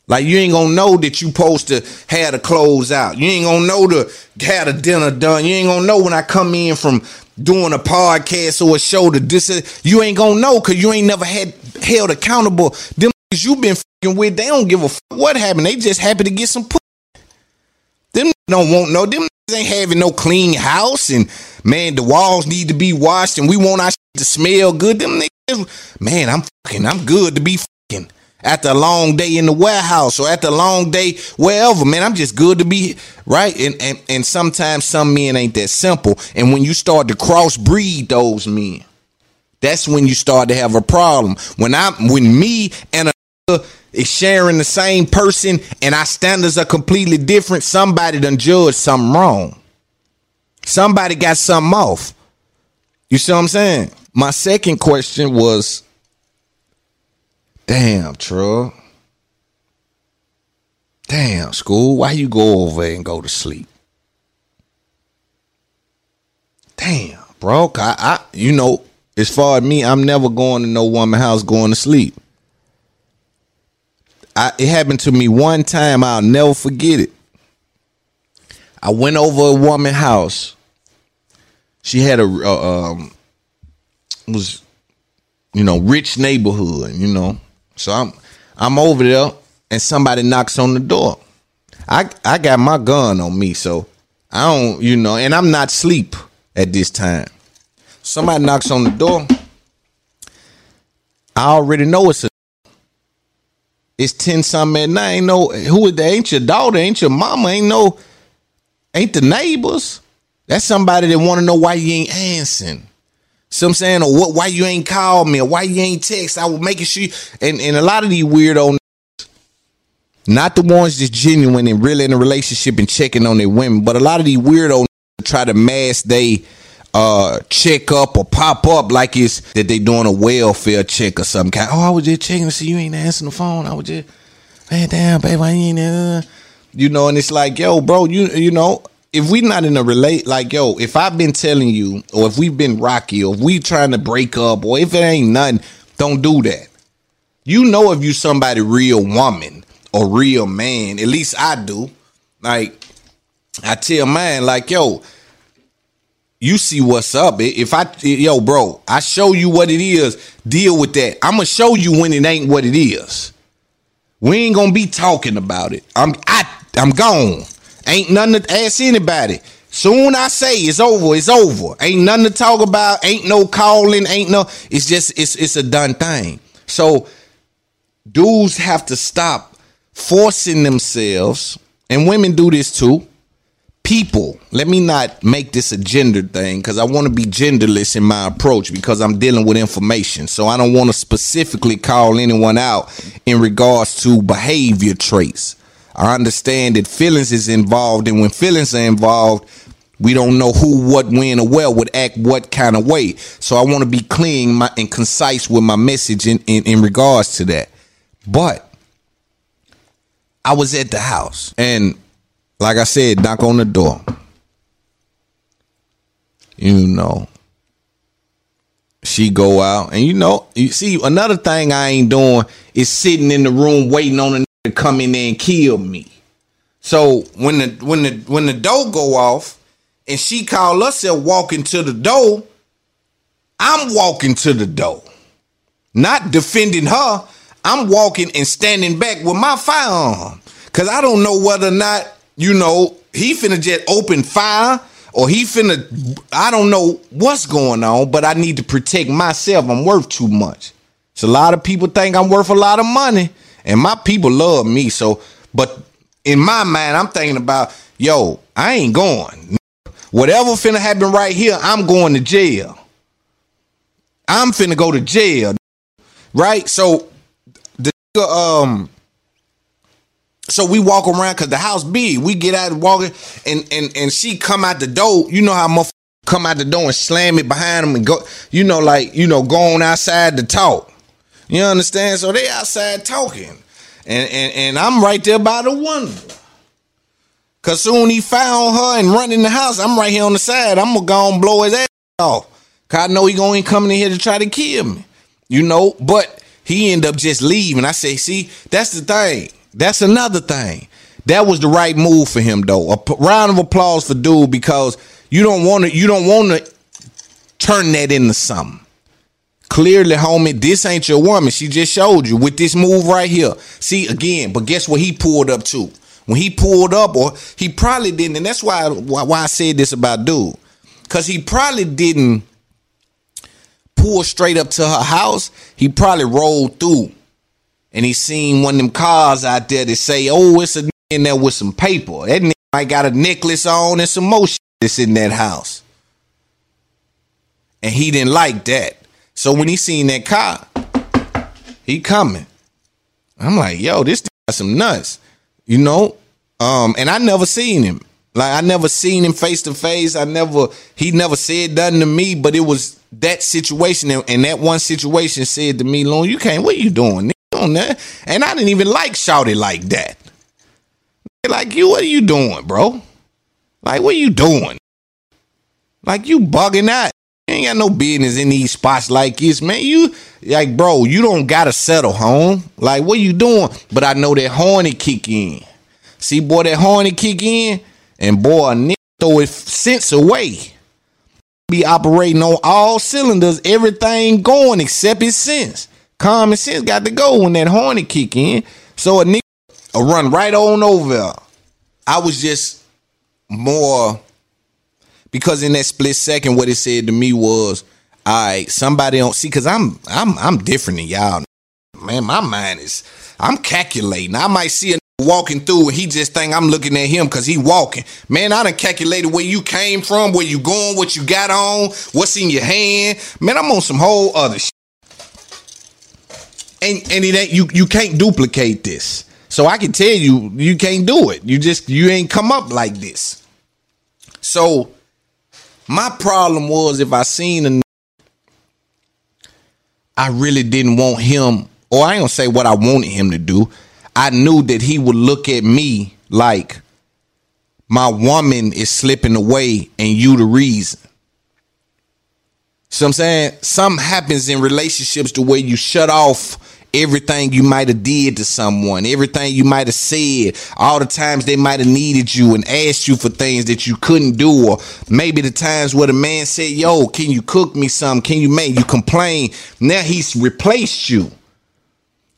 Like you ain't gonna know that you supposed to have the clothes out. You ain't gonna know to have the dinner done. You ain't gonna know when I come in from doing a podcast or a show to this. You ain't gonna know because you ain't never had held accountable. Them you been fucking with, they don't give a fuck what happened. They just happy to get some pussy. Them don't want no. Them ain't having no clean house and man, the walls need to be washed and we want our shit to smell good. Them niggas, man, I'm fucking, I'm good to be fucking after a long day in the warehouse or after a long day wherever, man. I'm just good to be right. And and, and sometimes some men ain't that simple. And when you start to crossbreed those men, that's when you start to have a problem. When I when me and a is sharing the same person and our standards are completely different, somebody done judged something wrong. Somebody got something off. You see what I'm saying? My second question was Damn, Trug. Damn, school. Why you go over and go to sleep? Damn, bro. I, I, you know, as far as me, I'm never going to no woman house going to sleep. I, it happened to me one time. I'll never forget it. I went over a woman house. She had a uh, um, was you know rich neighborhood. You know, so I'm I'm over there and somebody knocks on the door. I I got my gun on me, so I don't, you know, and I'm not sleep at this time. Somebody knocks on the door. I already know it's a it's 10 something at night. Ain't no who is that? Ain't your daughter, ain't your mama, ain't no ain't the neighbors. That's somebody that want to know why you ain't answering. So I'm saying, or what? Why you ain't called me, or why you ain't text? I was making sure. And and a lot of these weirdo, not the ones that's genuine and really in a relationship and checking on their women, but a lot of these weirdo try to mask they uh check up or pop up like it's that they doing a welfare check or something. Oh, I was just checking to see you ain't answering the phone. I was just, man, damn, babe, I ain't. Uh, you know, and it's like, yo, bro, you you know, if we not in a relate, like yo, if I've been telling you, or if we've been rocky, or if we trying to break up, or if it ain't nothing, don't do that. You know if you somebody real woman or real man, at least I do. Like I tell man, like yo, you see what's up. If I yo, bro, I show you what it is, deal with that. I'm gonna show you when it ain't what it is. We ain't gonna be talking about it. I'm I I'm gone. Ain't nothing to ask anybody. Soon I say it's over, it's over. Ain't nothing to talk about. Ain't no calling. Ain't no. It's just it's it's a done thing. So dudes have to stop forcing themselves, and women do this too. People, let me not make this a gender thing because I want to be genderless in my approach because I'm dealing with information. So I don't want to specifically call anyone out in regards to behavior traits. I understand that feelings is involved, and when feelings are involved, we don't know who, what, when, or where would act what kind of way. So I want to be clean my, and concise with my message in, in, in regards to that. But I was at the house, and like I said, knock on the door. You know, she go out, and you know, you see another thing I ain't doing is sitting in the room waiting on a to come in there and kill me. So when the when the when the door go off and she call herself walking to the door, I'm walking to the door. Not defending her. I'm walking and standing back with my firearm. Cause I don't know whether or not, you know, he finna just open fire or he finna I don't know what's going on, but I need to protect myself. I'm worth too much. So a lot of people think I'm worth a lot of money. And my people love me. So, but in my mind, I'm thinking about, yo, I ain't going. Whatever finna happen right here, I'm going to jail. I'm finna go to jail. Right? So the um so we walk around cause the house big. We get out and walking and and and she come out the door. You know how motherfuckers come out the door and slam it behind them and go, you know, like, you know, going outside to talk. You understand? So they outside talking. And and, and I'm right there by the window. Cause soon he found her and run in the house. I'm right here on the side. I'm gonna go and blow his ass off. Cause I know he gonna coming in here to try to kill me. You know, but he end up just leaving. I say, see, that's the thing. That's another thing. That was the right move for him, though. A p- round of applause for dude because you don't want to. You don't want to turn that into something. Clearly, homie, this ain't your woman. She just showed you with this move right here. See again, but guess what he pulled up to? When he pulled up, or he probably didn't, and that's why why, why I said this about dude, because he probably didn't pull straight up to her house. He probably rolled through, and he seen one of them cars out there that say, "Oh, it's a in there with some paper." That nigga might got a necklace on and some more shit that's in that house, and he didn't like that. So when he seen that car, he coming. I'm like, yo, this got some nuts, you know. Um, and I never seen him. Like I never seen him face to face. I never he never said nothing to me, but it was that situation and, and that one situation said to me, Loon, you can't, what you doing? On? And I didn't even like shouted like that. Like you, what are you doing, bro? Like what are you doing? Like you bugging out. You ain't got no business in these spots like this, man. You like, bro, you don't gotta settle home. Like, what you doing? But I know that horny kick in. See, boy, that horny kick in, and boy, a nigga throw his sense away. Be operating on all cylinders, everything going except his sense. Common sense got to go when that horny kick in. So a nigga will run right on over. I was just more because in that split second, what it said to me was, "All right, somebody don't see." Because I'm I'm I'm different than y'all, man. My mind is I'm calculating. I might see a walking through and he just think I'm looking at him because he walking. Man, I done calculated where you came from, where you going, what you got on, what's in your hand. Man, I'm on some whole other shit. And and it ain't you you can't duplicate this. So I can tell you you can't do it. You just you ain't come up like this. So my problem was if I seen a I really didn't want him, or I ain't gonna say what I wanted him to do. I knew that he would look at me like my woman is slipping away and you the reason. So I'm saying something happens in relationships the way you shut off everything you might have did to someone, everything you might have said, all the times they might have needed you and asked you for things that you couldn't do, or maybe the times where the man said, "Yo, can you cook me some? Can you make?" You complain. Now he's replaced you.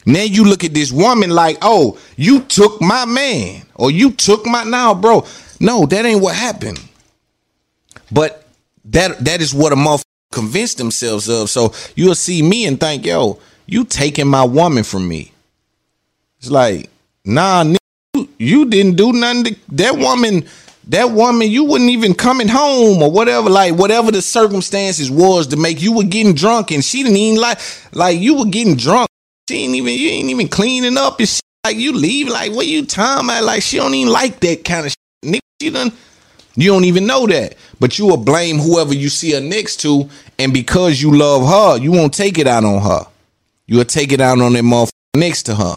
Now you look at this woman like, "Oh, you took my man, or you took my now, bro." No, that ain't what happened. But that that is what a motherfucker convinced themselves of. So you'll see me and think, "Yo." You taking my woman from me. It's like, nah, you, you didn't do nothing. To, that woman, that woman, you wasn't even coming home or whatever. Like whatever the circumstances was to make you were getting drunk, and she didn't even like, like you were getting drunk. She ain't even, you ain't even cleaning up and shit. Like you leave, like what you time at? Like she don't even like that kind of shit. Nigga, she done. You don't even know that, but you will blame whoever you see her next to, and because you love her, you won't take it out on her. You'll take it out on that motherfucker next to her.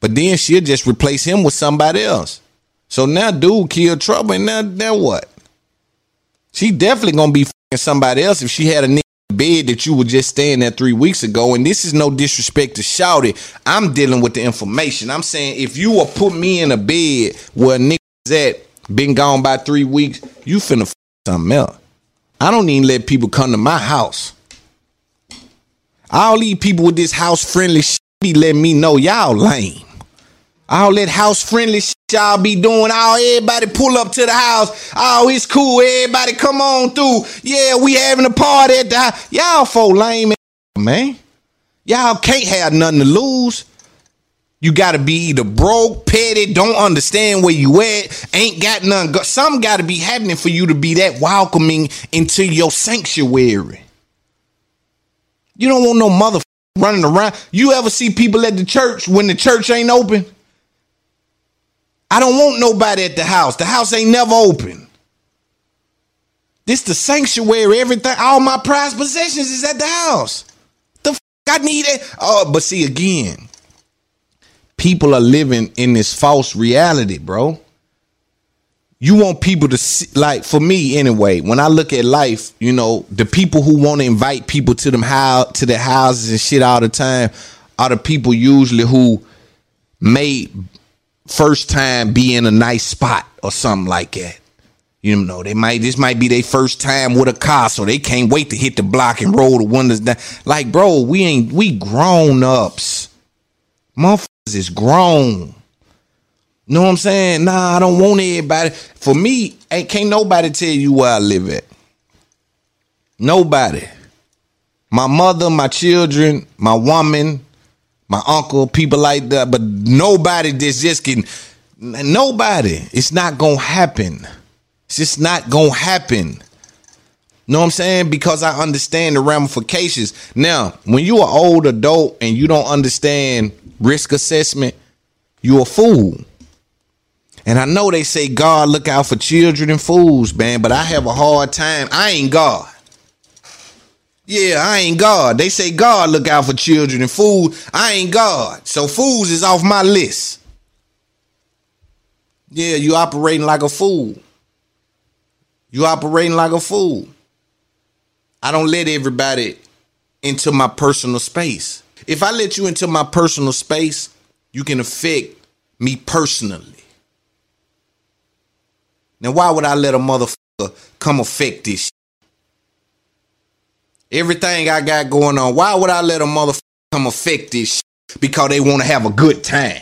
But then she'll just replace him with somebody else. So now dude killed trouble, and now now what? She definitely gonna be fucking somebody else if she had a nigga bed that you were just staying there three weeks ago. And this is no disrespect to shout it. I'm dealing with the information. I'm saying if you will put me in a bed where a nigga's at, been gone by three weeks, you finna something else. I don't even let people come to my house. All these people with this house friendly shit be letting me know y'all lame. All that house friendly shit y'all be doing. All everybody pull up to the house. Oh, it's cool. Everybody come on through. Yeah, we having a party at the house. Y'all for lame, man. Y'all can't have nothing to lose. You gotta be either broke, petty, don't understand where you at, ain't got none. Go- Something gotta be happening for you to be that welcoming into your sanctuary. You don't want no mother running around. You ever see people at the church when the church ain't open? I don't want nobody at the house. The house ain't never open. This the sanctuary. Everything, all my prized possessions is at the house. The f- I need it. Oh, but see again, people are living in this false reality, bro. You want people to see, like for me anyway. When I look at life, you know, the people who want to invite people to them house to their houses and shit all the time are the people usually who may first time be in a nice spot or something like that. You know, they might this might be their first time with a car, so they can't wait to hit the block and roll the windows down. Like, bro, we ain't we grown ups. Motherfuckers is grown. Know what I'm saying? Nah, I don't want everybody. For me, ain't can't nobody tell you where I live at. Nobody. My mother, my children, my woman, my uncle, people like that, but nobody that's just can nobody. It's not gonna happen. It's just not gonna happen. Know what I'm saying? Because I understand the ramifications. Now, when you are an old adult and you don't understand risk assessment, you're a fool. And I know they say God look out for children and fools, man, but I have a hard time. I ain't God. Yeah, I ain't God. They say God look out for children and fools. I ain't God. So fools is off my list. Yeah, you operating like a fool. You operating like a fool. I don't let everybody into my personal space. If I let you into my personal space, you can affect me personally. Now, why would I let a motherfucker come affect this? Shit? Everything I got going on, why would I let a motherfucker come affect this? Shit? Because they want to have a good time.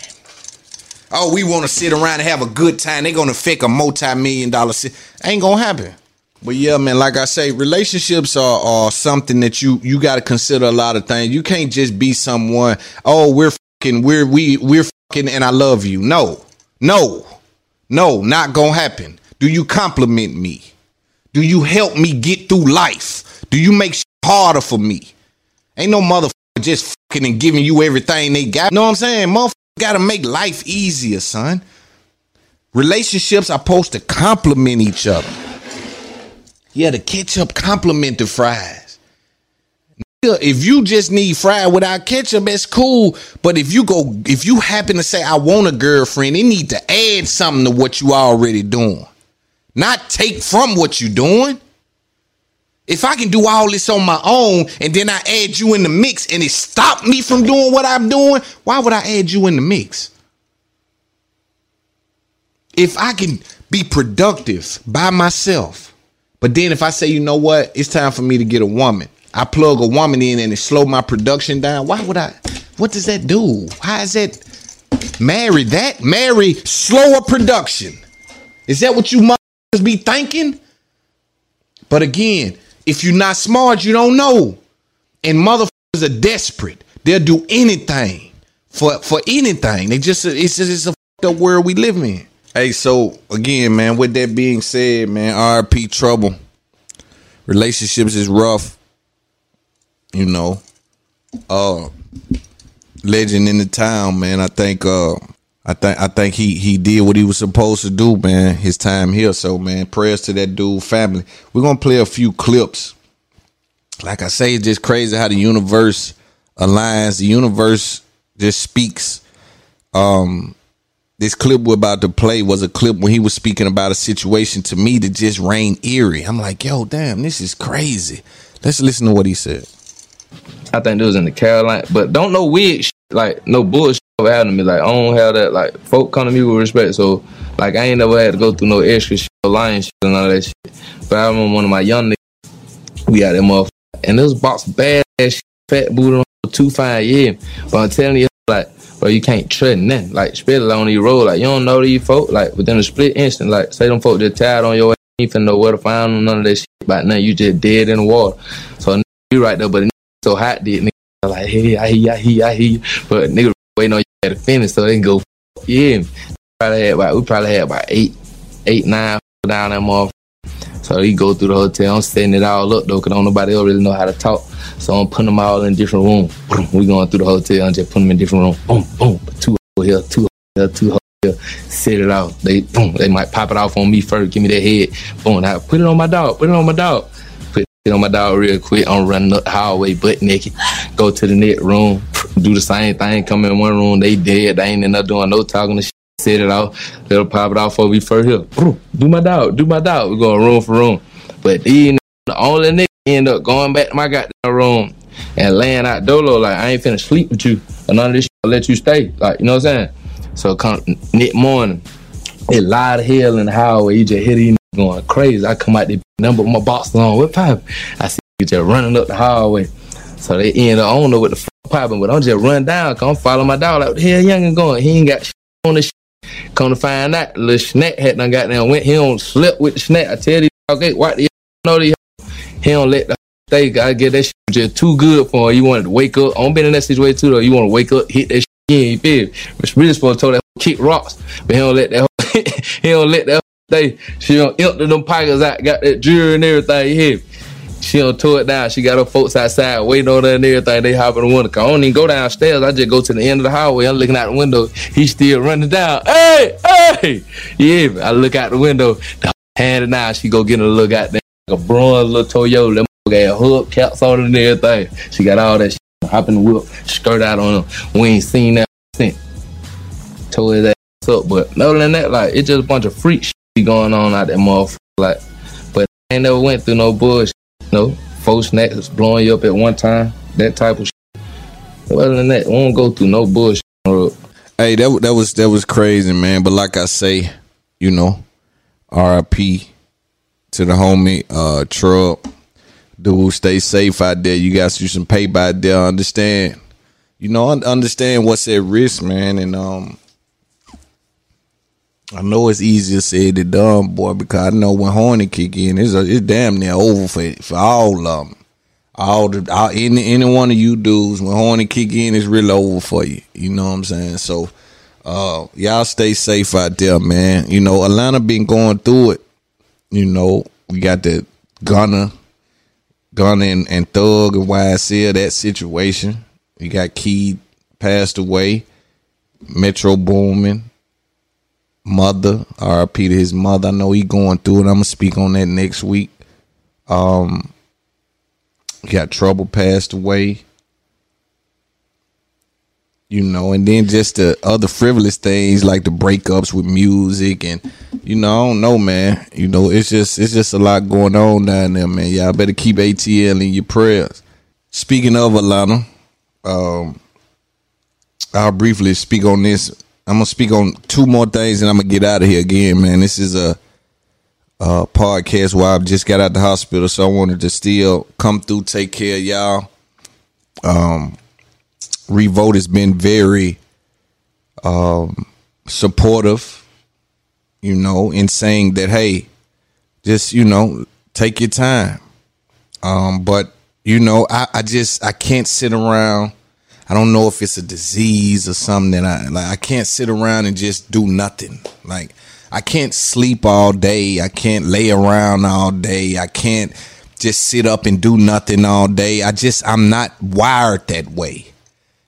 Oh, we want to sit around and have a good time. They're gonna affect a multi-million dollar. Si- Ain't gonna happen. But yeah, man, like I say, relationships are, are something that you you got to consider a lot of things. You can't just be someone. Oh, we're fucking, we're we we're fucking, and I love you. No, no, no, not gonna happen. Do you compliment me? Do you help me get through life? Do you make shit harder for me? Ain't no motherfucker just fucking and giving you everything they got. You Know what I'm saying? Motherfucker got to make life easier, son. Relationships are supposed to complement each other. Yeah, the ketchup complement the fries. If you just need fried without ketchup, that's cool. But if you go, if you happen to say I want a girlfriend, they need to add something to what you already doing, not take from what you're doing. If I can do all this on my own and then I add you in the mix and it stopped me from doing what I'm doing, why would I add you in the mix? If I can be productive by myself, but then if I say, you know what, it's time for me to get a woman, I plug a woman in and it slow my production down. Why would I? What does that do? How is that? Marry that? Marry slower production. Is that what you be thinking? But again, if you're not smart, you don't know. And motherfuckers are desperate. They'll do anything for for anything. They just it's just it's a fucked up world we live in. Hey, so again, man, with that being said, man, RP trouble. Relationships is rough. You know. Uh legend in the town, man. I think uh I think I think he he did what he was supposed to do, man. His time here, so man, prayers to that dude family. We're gonna play a few clips. Like I say, it's just crazy how the universe aligns. The universe just speaks. Um, this clip we're about to play was a clip when he was speaking about a situation to me that just rang eerie. I'm like, yo, damn, this is crazy. Let's listen to what he said. I think it was in the Carolina, but don't know shit, like no bullshit happened to me. Like I don't have that. Like folk come to me with respect, so like I ain't never had to go through no extra shit, no lying shit, and all that shit. But I remember one of my young niggas, we had that motherfucker, and this box bad ass shit, fat booty on two fine yeah. But I'm telling you, like, bro, you can't trust nothing. Like, especially on these road, like you don't know these folk. Like within a split instant, like say them folk just tired on your ass, you ain't finna know where to find them, none of that shit. About nothing, you just dead in the water. So you right there, but the so hot, did like, hey, I hear, I hear, I hear, but nigga waiting on you to finish so they can go. Yeah, probably had about we probably had about eight, eight, nine down that motherfucker. So he go through the hotel. I'm setting it all up though, cause don't nobody else really know how to talk. So I'm putting them all in different rooms. We going through the hotel and just putting them in different rooms. Boom, boom, two here, two here, two here. Set it out. They boom, they might pop it off on me first. Give me that head. Boom, now put it on my dog. Put it on my dog. It on my dog real quick. I'm running the hallway butt naked. Go to the next room. Do the same thing. Come in one room. They dead. They ain't in there doing no talking to shit. Set it off. They'll pop it off for me first here. Do my dog. Do my dog. We go room for room. But these the only nigga end up going back to my goddamn room and laying out dolo like I ain't finna sleep with you. And none of this shit will let you stay. Like, you know what I'm saying? So come next morning, it of hell in the highway. You just niggas going crazy. I come out the number my box on with pipe. I see you just running up the hallway. So they end up, I don't know what the fuck popping, but I'm just run down. Come follow my dog. Like, hell young and going? He ain't got shit on the shit. Come to find out, little snack had done got down, went, he don't slip with the snack. I tell you, okay, why the know the he don't let the stay. I get that shit just too good for him. You wanted to wake up. I'm been in that situation too though. You want to wake up, hit that shit again, you feel me? But really supposed to tell that kick rocks, but he don't let that he don't let that She don't empty them pockets out, got that jewelry and everything, me? She don't tore it down. She got her folks outside waiting on her and everything. They hop in the window. I don't even go downstairs. I just go to the end of the hallway. I'm looking out the window. He's still running down. Hey, hey. Yeah, I look out the window. The hand and now she go get a look out there. Like a bronze little Toyota. Them got hook caps on it and everything. She got all that shit. Hop in the whip, skirt out on her. We ain't seen that since. Tore his ass up. But other than that, like, it's just a bunch of freak shit going on out there, motherfucker. Like, but I ain't never went through no bullshit. No, four snacks blowing you up at one time. That type of shit. Other than that, we won't go through no bullshit. Hey, that that was that was crazy, man. But like I say, you know, R.I.P. to the homie uh Trump. Dude, stay safe out there. You got do some paper out there. Understand? You know, understand what's at risk, man. And um, I know it's easier said than done, boy, because I know when Horny kick in, it's a, it's damn near over for for all of them. All the all, any any one of you dudes when Horny kick in, it's really over for you. You know what I'm saying? So, uh, y'all stay safe out there, man. You know, Atlanta been going through it. You know, we got the Gunna, Gunna and, and Thug and YSL that situation. We got Key passed away, Metro Boomin mother, RIP to his mother. I know he going through it. I'm gonna speak on that next week. Um got trouble passed away. You know, and then just the other frivolous things like the breakups with music and you know, I don't know, man. You know, it's just it's just a lot going on down there, man. Y'all better keep ATL in your prayers. Speaking of Atlanta, um I'll briefly speak on this I'm gonna speak on two more things and I'm gonna get out of here again, man. This is a, a podcast where I just got out the hospital, so I wanted to still come through, take care of y'all. Um, Revolt has been very um, supportive, you know, in saying that hey, just you know, take your time. Um, but you know, I, I just I can't sit around I don't know if it's a disease or something that I like. I can't sit around and just do nothing. Like I can't sleep all day. I can't lay around all day. I can't just sit up and do nothing all day. I just I'm not wired that way.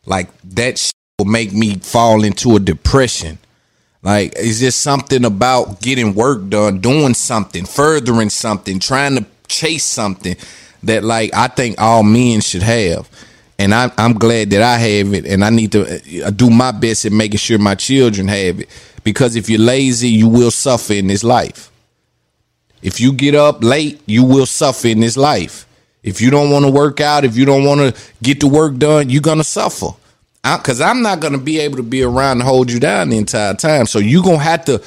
Like that shit will make me fall into a depression. Like it's just something about getting work done, doing something, furthering something, trying to chase something that like I think all men should have and I, I'm glad that I have it, and I need to uh, do my best at making sure my children have it. Because if you're lazy, you will suffer in this life. If you get up late, you will suffer in this life. If you don't want to work out, if you don't want to get the work done, you're gonna suffer. Because I'm not gonna be able to be around and hold you down the entire time. So you're gonna have to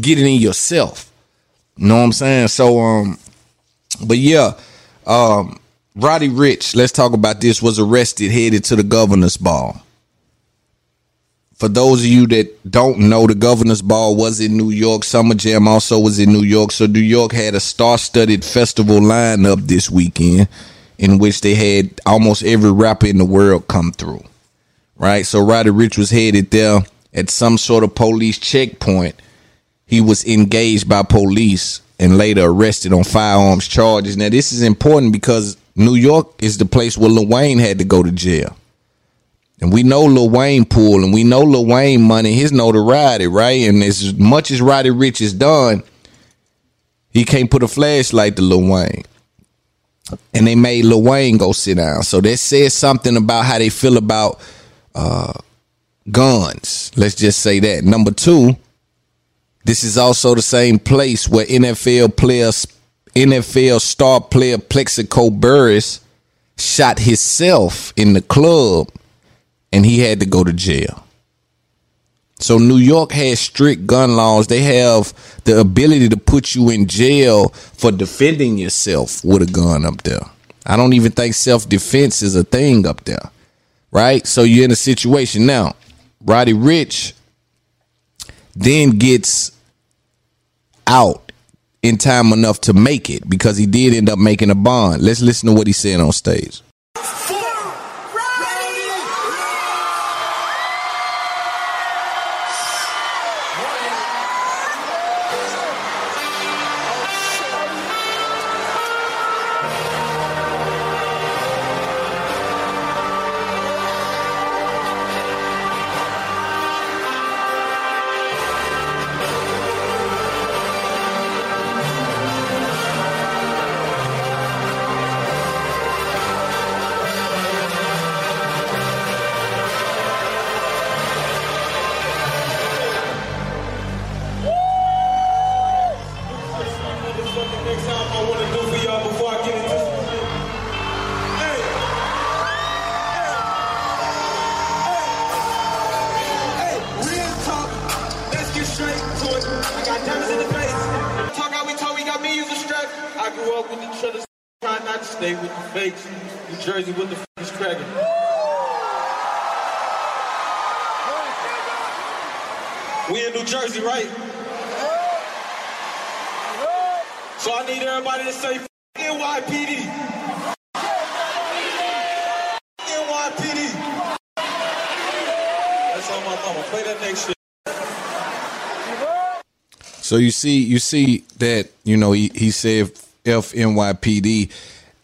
get it in yourself. You know what I'm saying? So um, but yeah, um, Roddy Rich, let's talk about this, was arrested headed to the governor's ball. For those of you that don't know, the governor's ball was in New York. Summer Jam also was in New York. So New York had a star-studded festival lineup this weekend in which they had almost every rapper in the world come through. Right? So Roddy Rich was headed there at some sort of police checkpoint. He was engaged by police and later arrested on firearms charges. Now this is important because New York is the place where Lil Wayne had to go to jail. And we know Lil Wayne pool and we know Lil Wayne money, his notoriety, right? And as much as Roddy Rich is done, he can't put a flashlight to Lil Wayne. And they made Lil Wayne go sit down. So that says something about how they feel about uh, guns. Let's just say that. Number two, this is also the same place where NFL players NFL star player Plaxico Burress shot himself in the club and he had to go to jail. So New York has strict gun laws. They have the ability to put you in jail for defending yourself with a gun up there. I don't even think self defense is a thing up there. Right? So you're in a situation now. Roddy Rich then gets out in time enough to make it because he did end up making a bond. Let's listen to what he said on stage. See, you see that you know he, he said FNYPD,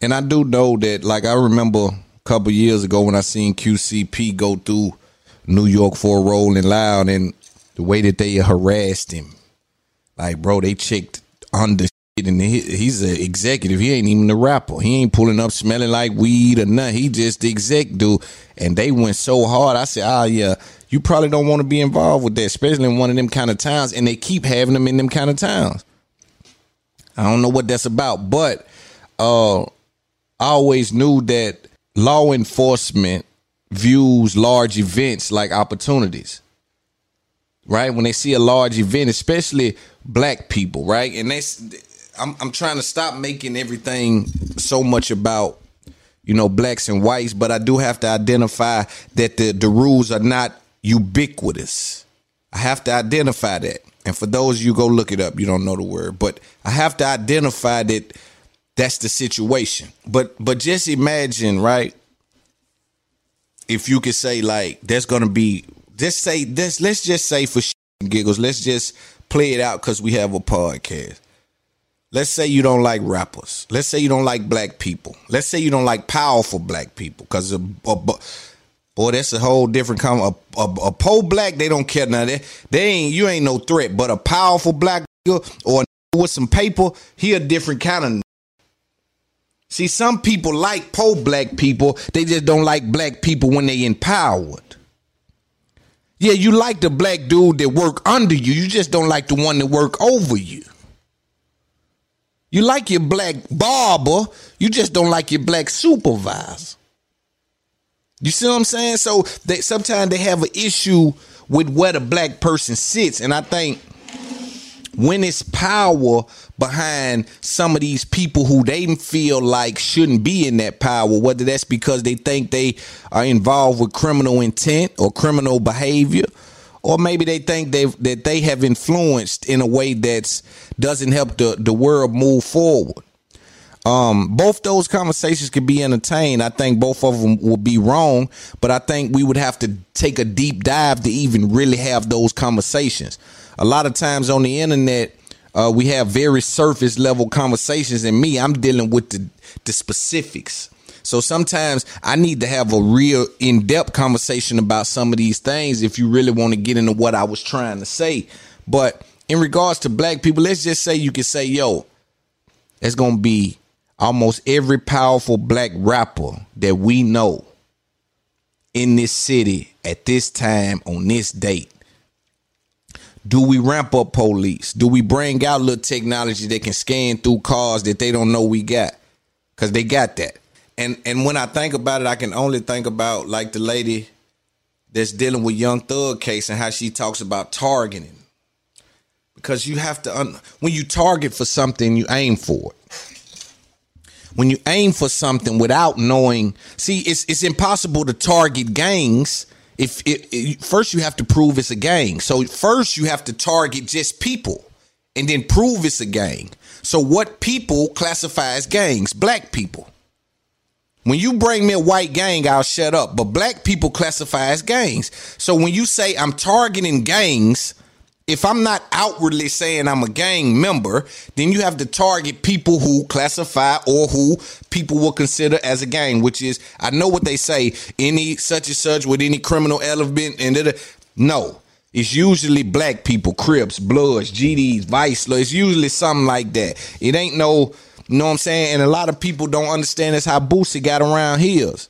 and I do know that. Like I remember a couple years ago when I seen QCP go through New York for Rolling Loud, and the way that they harassed him, like bro, they checked under and he, he's an executive. He ain't even a rapper. He ain't pulling up smelling like weed or nothing. He just the exec dude, and they went so hard. I said, ah yeah you probably don't want to be involved with that, especially in one of them kind of towns. And they keep having them in them kind of towns. I don't know what that's about, but uh, I always knew that law enforcement views large events like opportunities. Right? When they see a large event, especially black people, right? And they I'm I'm trying to stop making everything so much about you know blacks and whites, but I do have to identify that the the rules are not ubiquitous. I have to identify that. And for those you go look it up, you don't know the word, but I have to identify that that's the situation. But but just imagine, right? If you could say like there's to be just say this let's just say for giggles, let's just play it out cuz we have a podcast. Let's say you don't like rappers. Let's say you don't like black people. Let's say you don't like powerful black people a, Boy, that's a whole different kind. A, a, a po black, they don't care now. They, they ain't you ain't no threat. But a powerful black or with some paper, he a different kind of. See, some people like po black people. They just don't like black people when they empowered. Yeah, you like the black dude that work under you. You just don't like the one that work over you. You like your black barber. You just don't like your black supervisor. You see what I'm saying? So they sometimes they have an issue with where the black person sits, and I think when it's power behind some of these people who they feel like shouldn't be in that power, whether that's because they think they are involved with criminal intent or criminal behavior, or maybe they think they that they have influenced in a way that doesn't help the, the world move forward. Um, both those conversations could be entertained. I think both of them would be wrong, but I think we would have to take a deep dive to even really have those conversations. A lot of times on the internet, uh, we have very surface level conversations, and me, I'm dealing with the, the specifics. So sometimes I need to have a real in depth conversation about some of these things if you really want to get into what I was trying to say. But in regards to black people, let's just say you can say, yo, it's going to be almost every powerful black rapper that we know in this city at this time on this date. Do we ramp up police? Do we bring out little technology that can scan through cars that they don't know we got? Cause they got that. And and when I think about it, I can only think about like the lady that's dealing with Young Thug case and how she talks about targeting. Because you have to, un- when you target for something, you aim for it. When you aim for something without knowing, see, it's it's impossible to target gangs. If it, it- first you have to prove it's a gang, so first you have to target just people, and then prove it's a gang. So what people classify as gangs? Black people. When you bring me a white gang, I'll shut up. But black people classify as gangs. So when you say I'm targeting gangs, if I'm not outwardly saying I'm a gang member, then you have to target people who classify or who people will consider as a gang, which is I know what they say, any such and such with any criminal element and da- da- no. It's usually black people, Crips, Bloods, GDs, Vice. It's usually something like that. It ain't no, you know what I'm saying? And a lot of people don't understand that's how Boosie got around hills.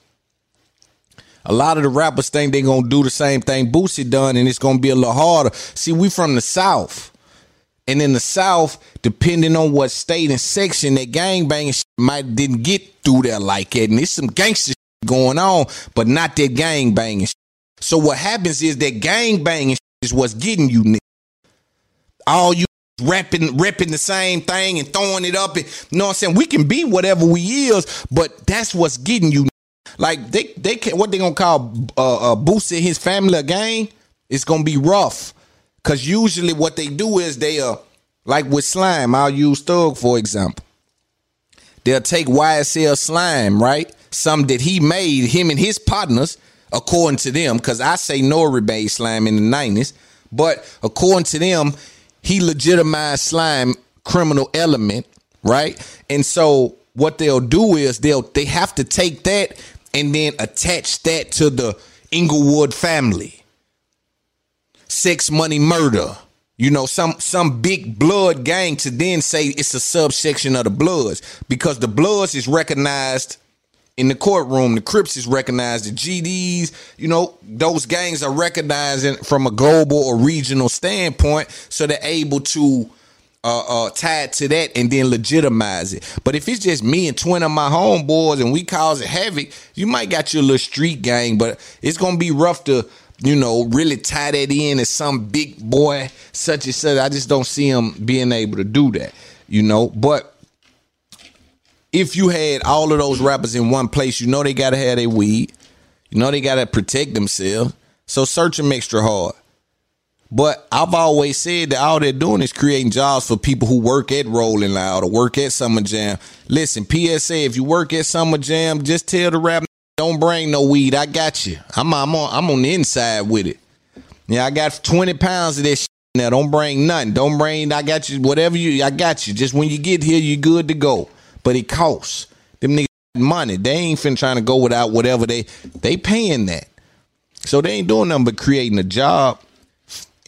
A lot of the rappers think they gonna do the same thing Boosie done, and it's gonna be a little harder. See, we from the South. And in the South, depending on what state and section, that gangbanging shit might didn't get through there like that. And there's some gangster going on, but not that gangbanging shit. So what happens is that gangbanging shit is what's getting you niggas. All you rapping repping the same thing and throwing it up and you know what I'm saying? We can be whatever we is, but that's what's getting you like they they can what they gonna call uh, uh Boosie and his family a gang? It's gonna be rough. Cause usually what they do is they uh like with slime, I'll use Thug for example. They'll take YSL slime, right? Some that he made, him and his partners, according to them, because I say Nori made slime in the 90s, but according to them, he legitimized slime criminal element, right? And so what they'll do is they'll they have to take that and then attach that to the Inglewood family. Sex money murder. You know, some some big blood gang to then say it's a subsection of the Bloods because the Bloods is recognized in the courtroom. The Crips is recognized. The GDs, you know, those gangs are recognizing from a global or regional standpoint, so they're able to uh, uh, tie it to that and then legitimize it. But if it's just me and twin of my homeboys and we cause havoc, you might got your little street gang, but it's gonna be rough to you know, really tie that in as some big boy, such and such. I just don't see him being able to do that, you know. But if you had all of those rappers in one place, you know they gotta have their weed. You know they gotta protect themselves. So search them extra hard. But I've always said that all they're doing is creating jobs for people who work at Rolling Loud or work at Summer Jam. Listen, PSA, if you work at Summer Jam, just tell the rap don't bring no weed. I got you. I'm I'm on I'm on the inside with it. Yeah, I got 20 pounds of this shit now. Don't bring nothing. Don't bring I got you whatever you I got you. Just when you get here, you good to go. But it costs. Them niggas money. They ain't finna trying to go without whatever they they paying that. So they ain't doing nothing but creating a job.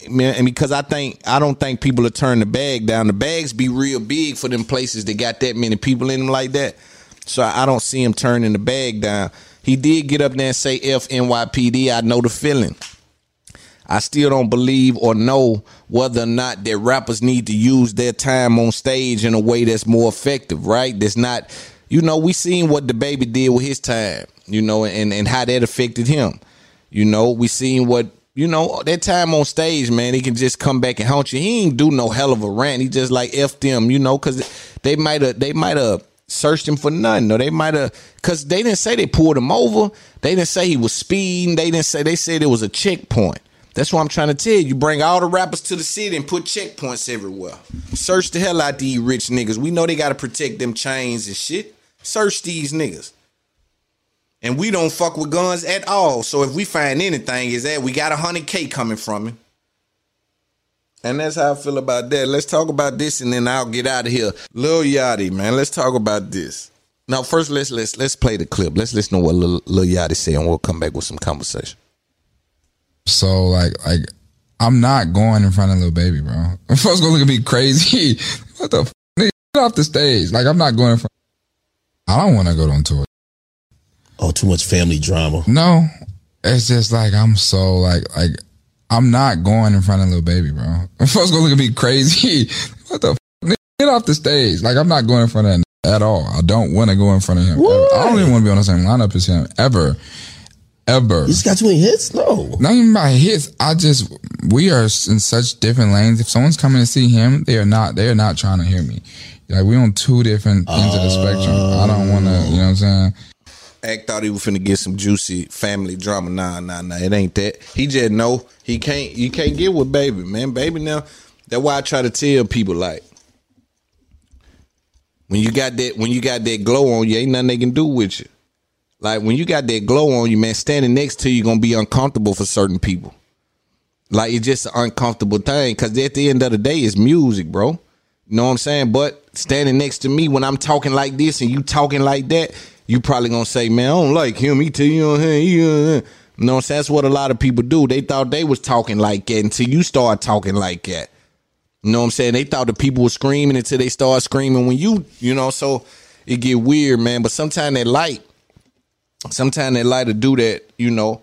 Man, and because I think I don't think people are turning the bag down. The bags be real big for them places that got that many people in them like that. So I don't see him turning the bag down. He did get up there and say F NYPD. I know the feeling. I still don't believe or know whether or not that rappers need to use their time on stage in a way that's more effective, right? That's not, you know, we seen what the baby did with his time, you know, and, and how that affected him. You know, we seen what, you know, that time on stage, man, he can just come back and haunt you. He ain't do no hell of a rant. He just like F them, you know, cause they might have, they might have searched him for nothing. Or they might have, cause they didn't say they pulled him over. They didn't say he was speeding. They didn't say, they said it was a checkpoint. That's what I'm trying to tell you. You bring all the rappers to the city and put checkpoints everywhere. Search the hell out these rich niggas. We know they got to protect them chains and shit. Search these niggas. And we don't fuck with guns at all. So if we find anything, is that we got a hundred K coming from him. And that's how I feel about that. Let's talk about this and then I'll get out of here. Lil Yachty, man. Let's talk about this. Now, first let's let's let's play the clip. Let's listen to what Lil, Lil Yachty said and we'll come back with some conversation. So like like I'm not going in front of Lil Baby, bro. Folks gonna look at me crazy. what the f- get off the stage? Like I'm not going in front. I don't want to go on tour. Oh, too much family drama. No, it's just like I'm so like like I'm not going in front of Lil Baby, bro. Folks gonna look at me crazy. what the f- get off the stage? Like I'm not going in front of him at all. I don't want to go in front of him. I don't even want to be on the same lineup as him ever. ever. He's got too many hits. No, Not even by hits. I just we are in such different lanes. If someone's coming to see him, they are not. They are not trying to hear me. Like we on two different ends of the spectrum. I don't want to. You know what I'm saying? Act thought he was finna get some juicy family drama. Nah, nah, nah. It ain't that. He just know he can't. You can't get with baby, man. Baby now. That's why I try to tell people like, when you got that, when you got that glow on you, ain't nothing they can do with you. Like when you got that glow on you, man, standing next to you gonna be uncomfortable for certain people. Like it's just an uncomfortable thing because at the end of the day, it's music, bro. You know what I'm saying? But standing next to me when I'm talking like this and you talking like that, you probably gonna say, "Man, I don't like him." He tell you, know, he, uh, you know saying? That's what a lot of people do. They thought they was talking like that until you start talking like that. You know what I'm saying? They thought the people were screaming until they start screaming when you, you know. So it get weird, man. But sometimes that light, sometimes that light to do that, you know.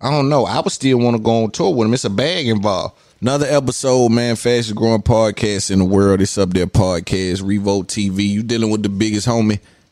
I don't know. I would still want to go on tour with him. It's a bag involved. Another episode, man. Fastest growing podcast in the world. It's up there. Podcast Revolt TV. You dealing with the biggest homie?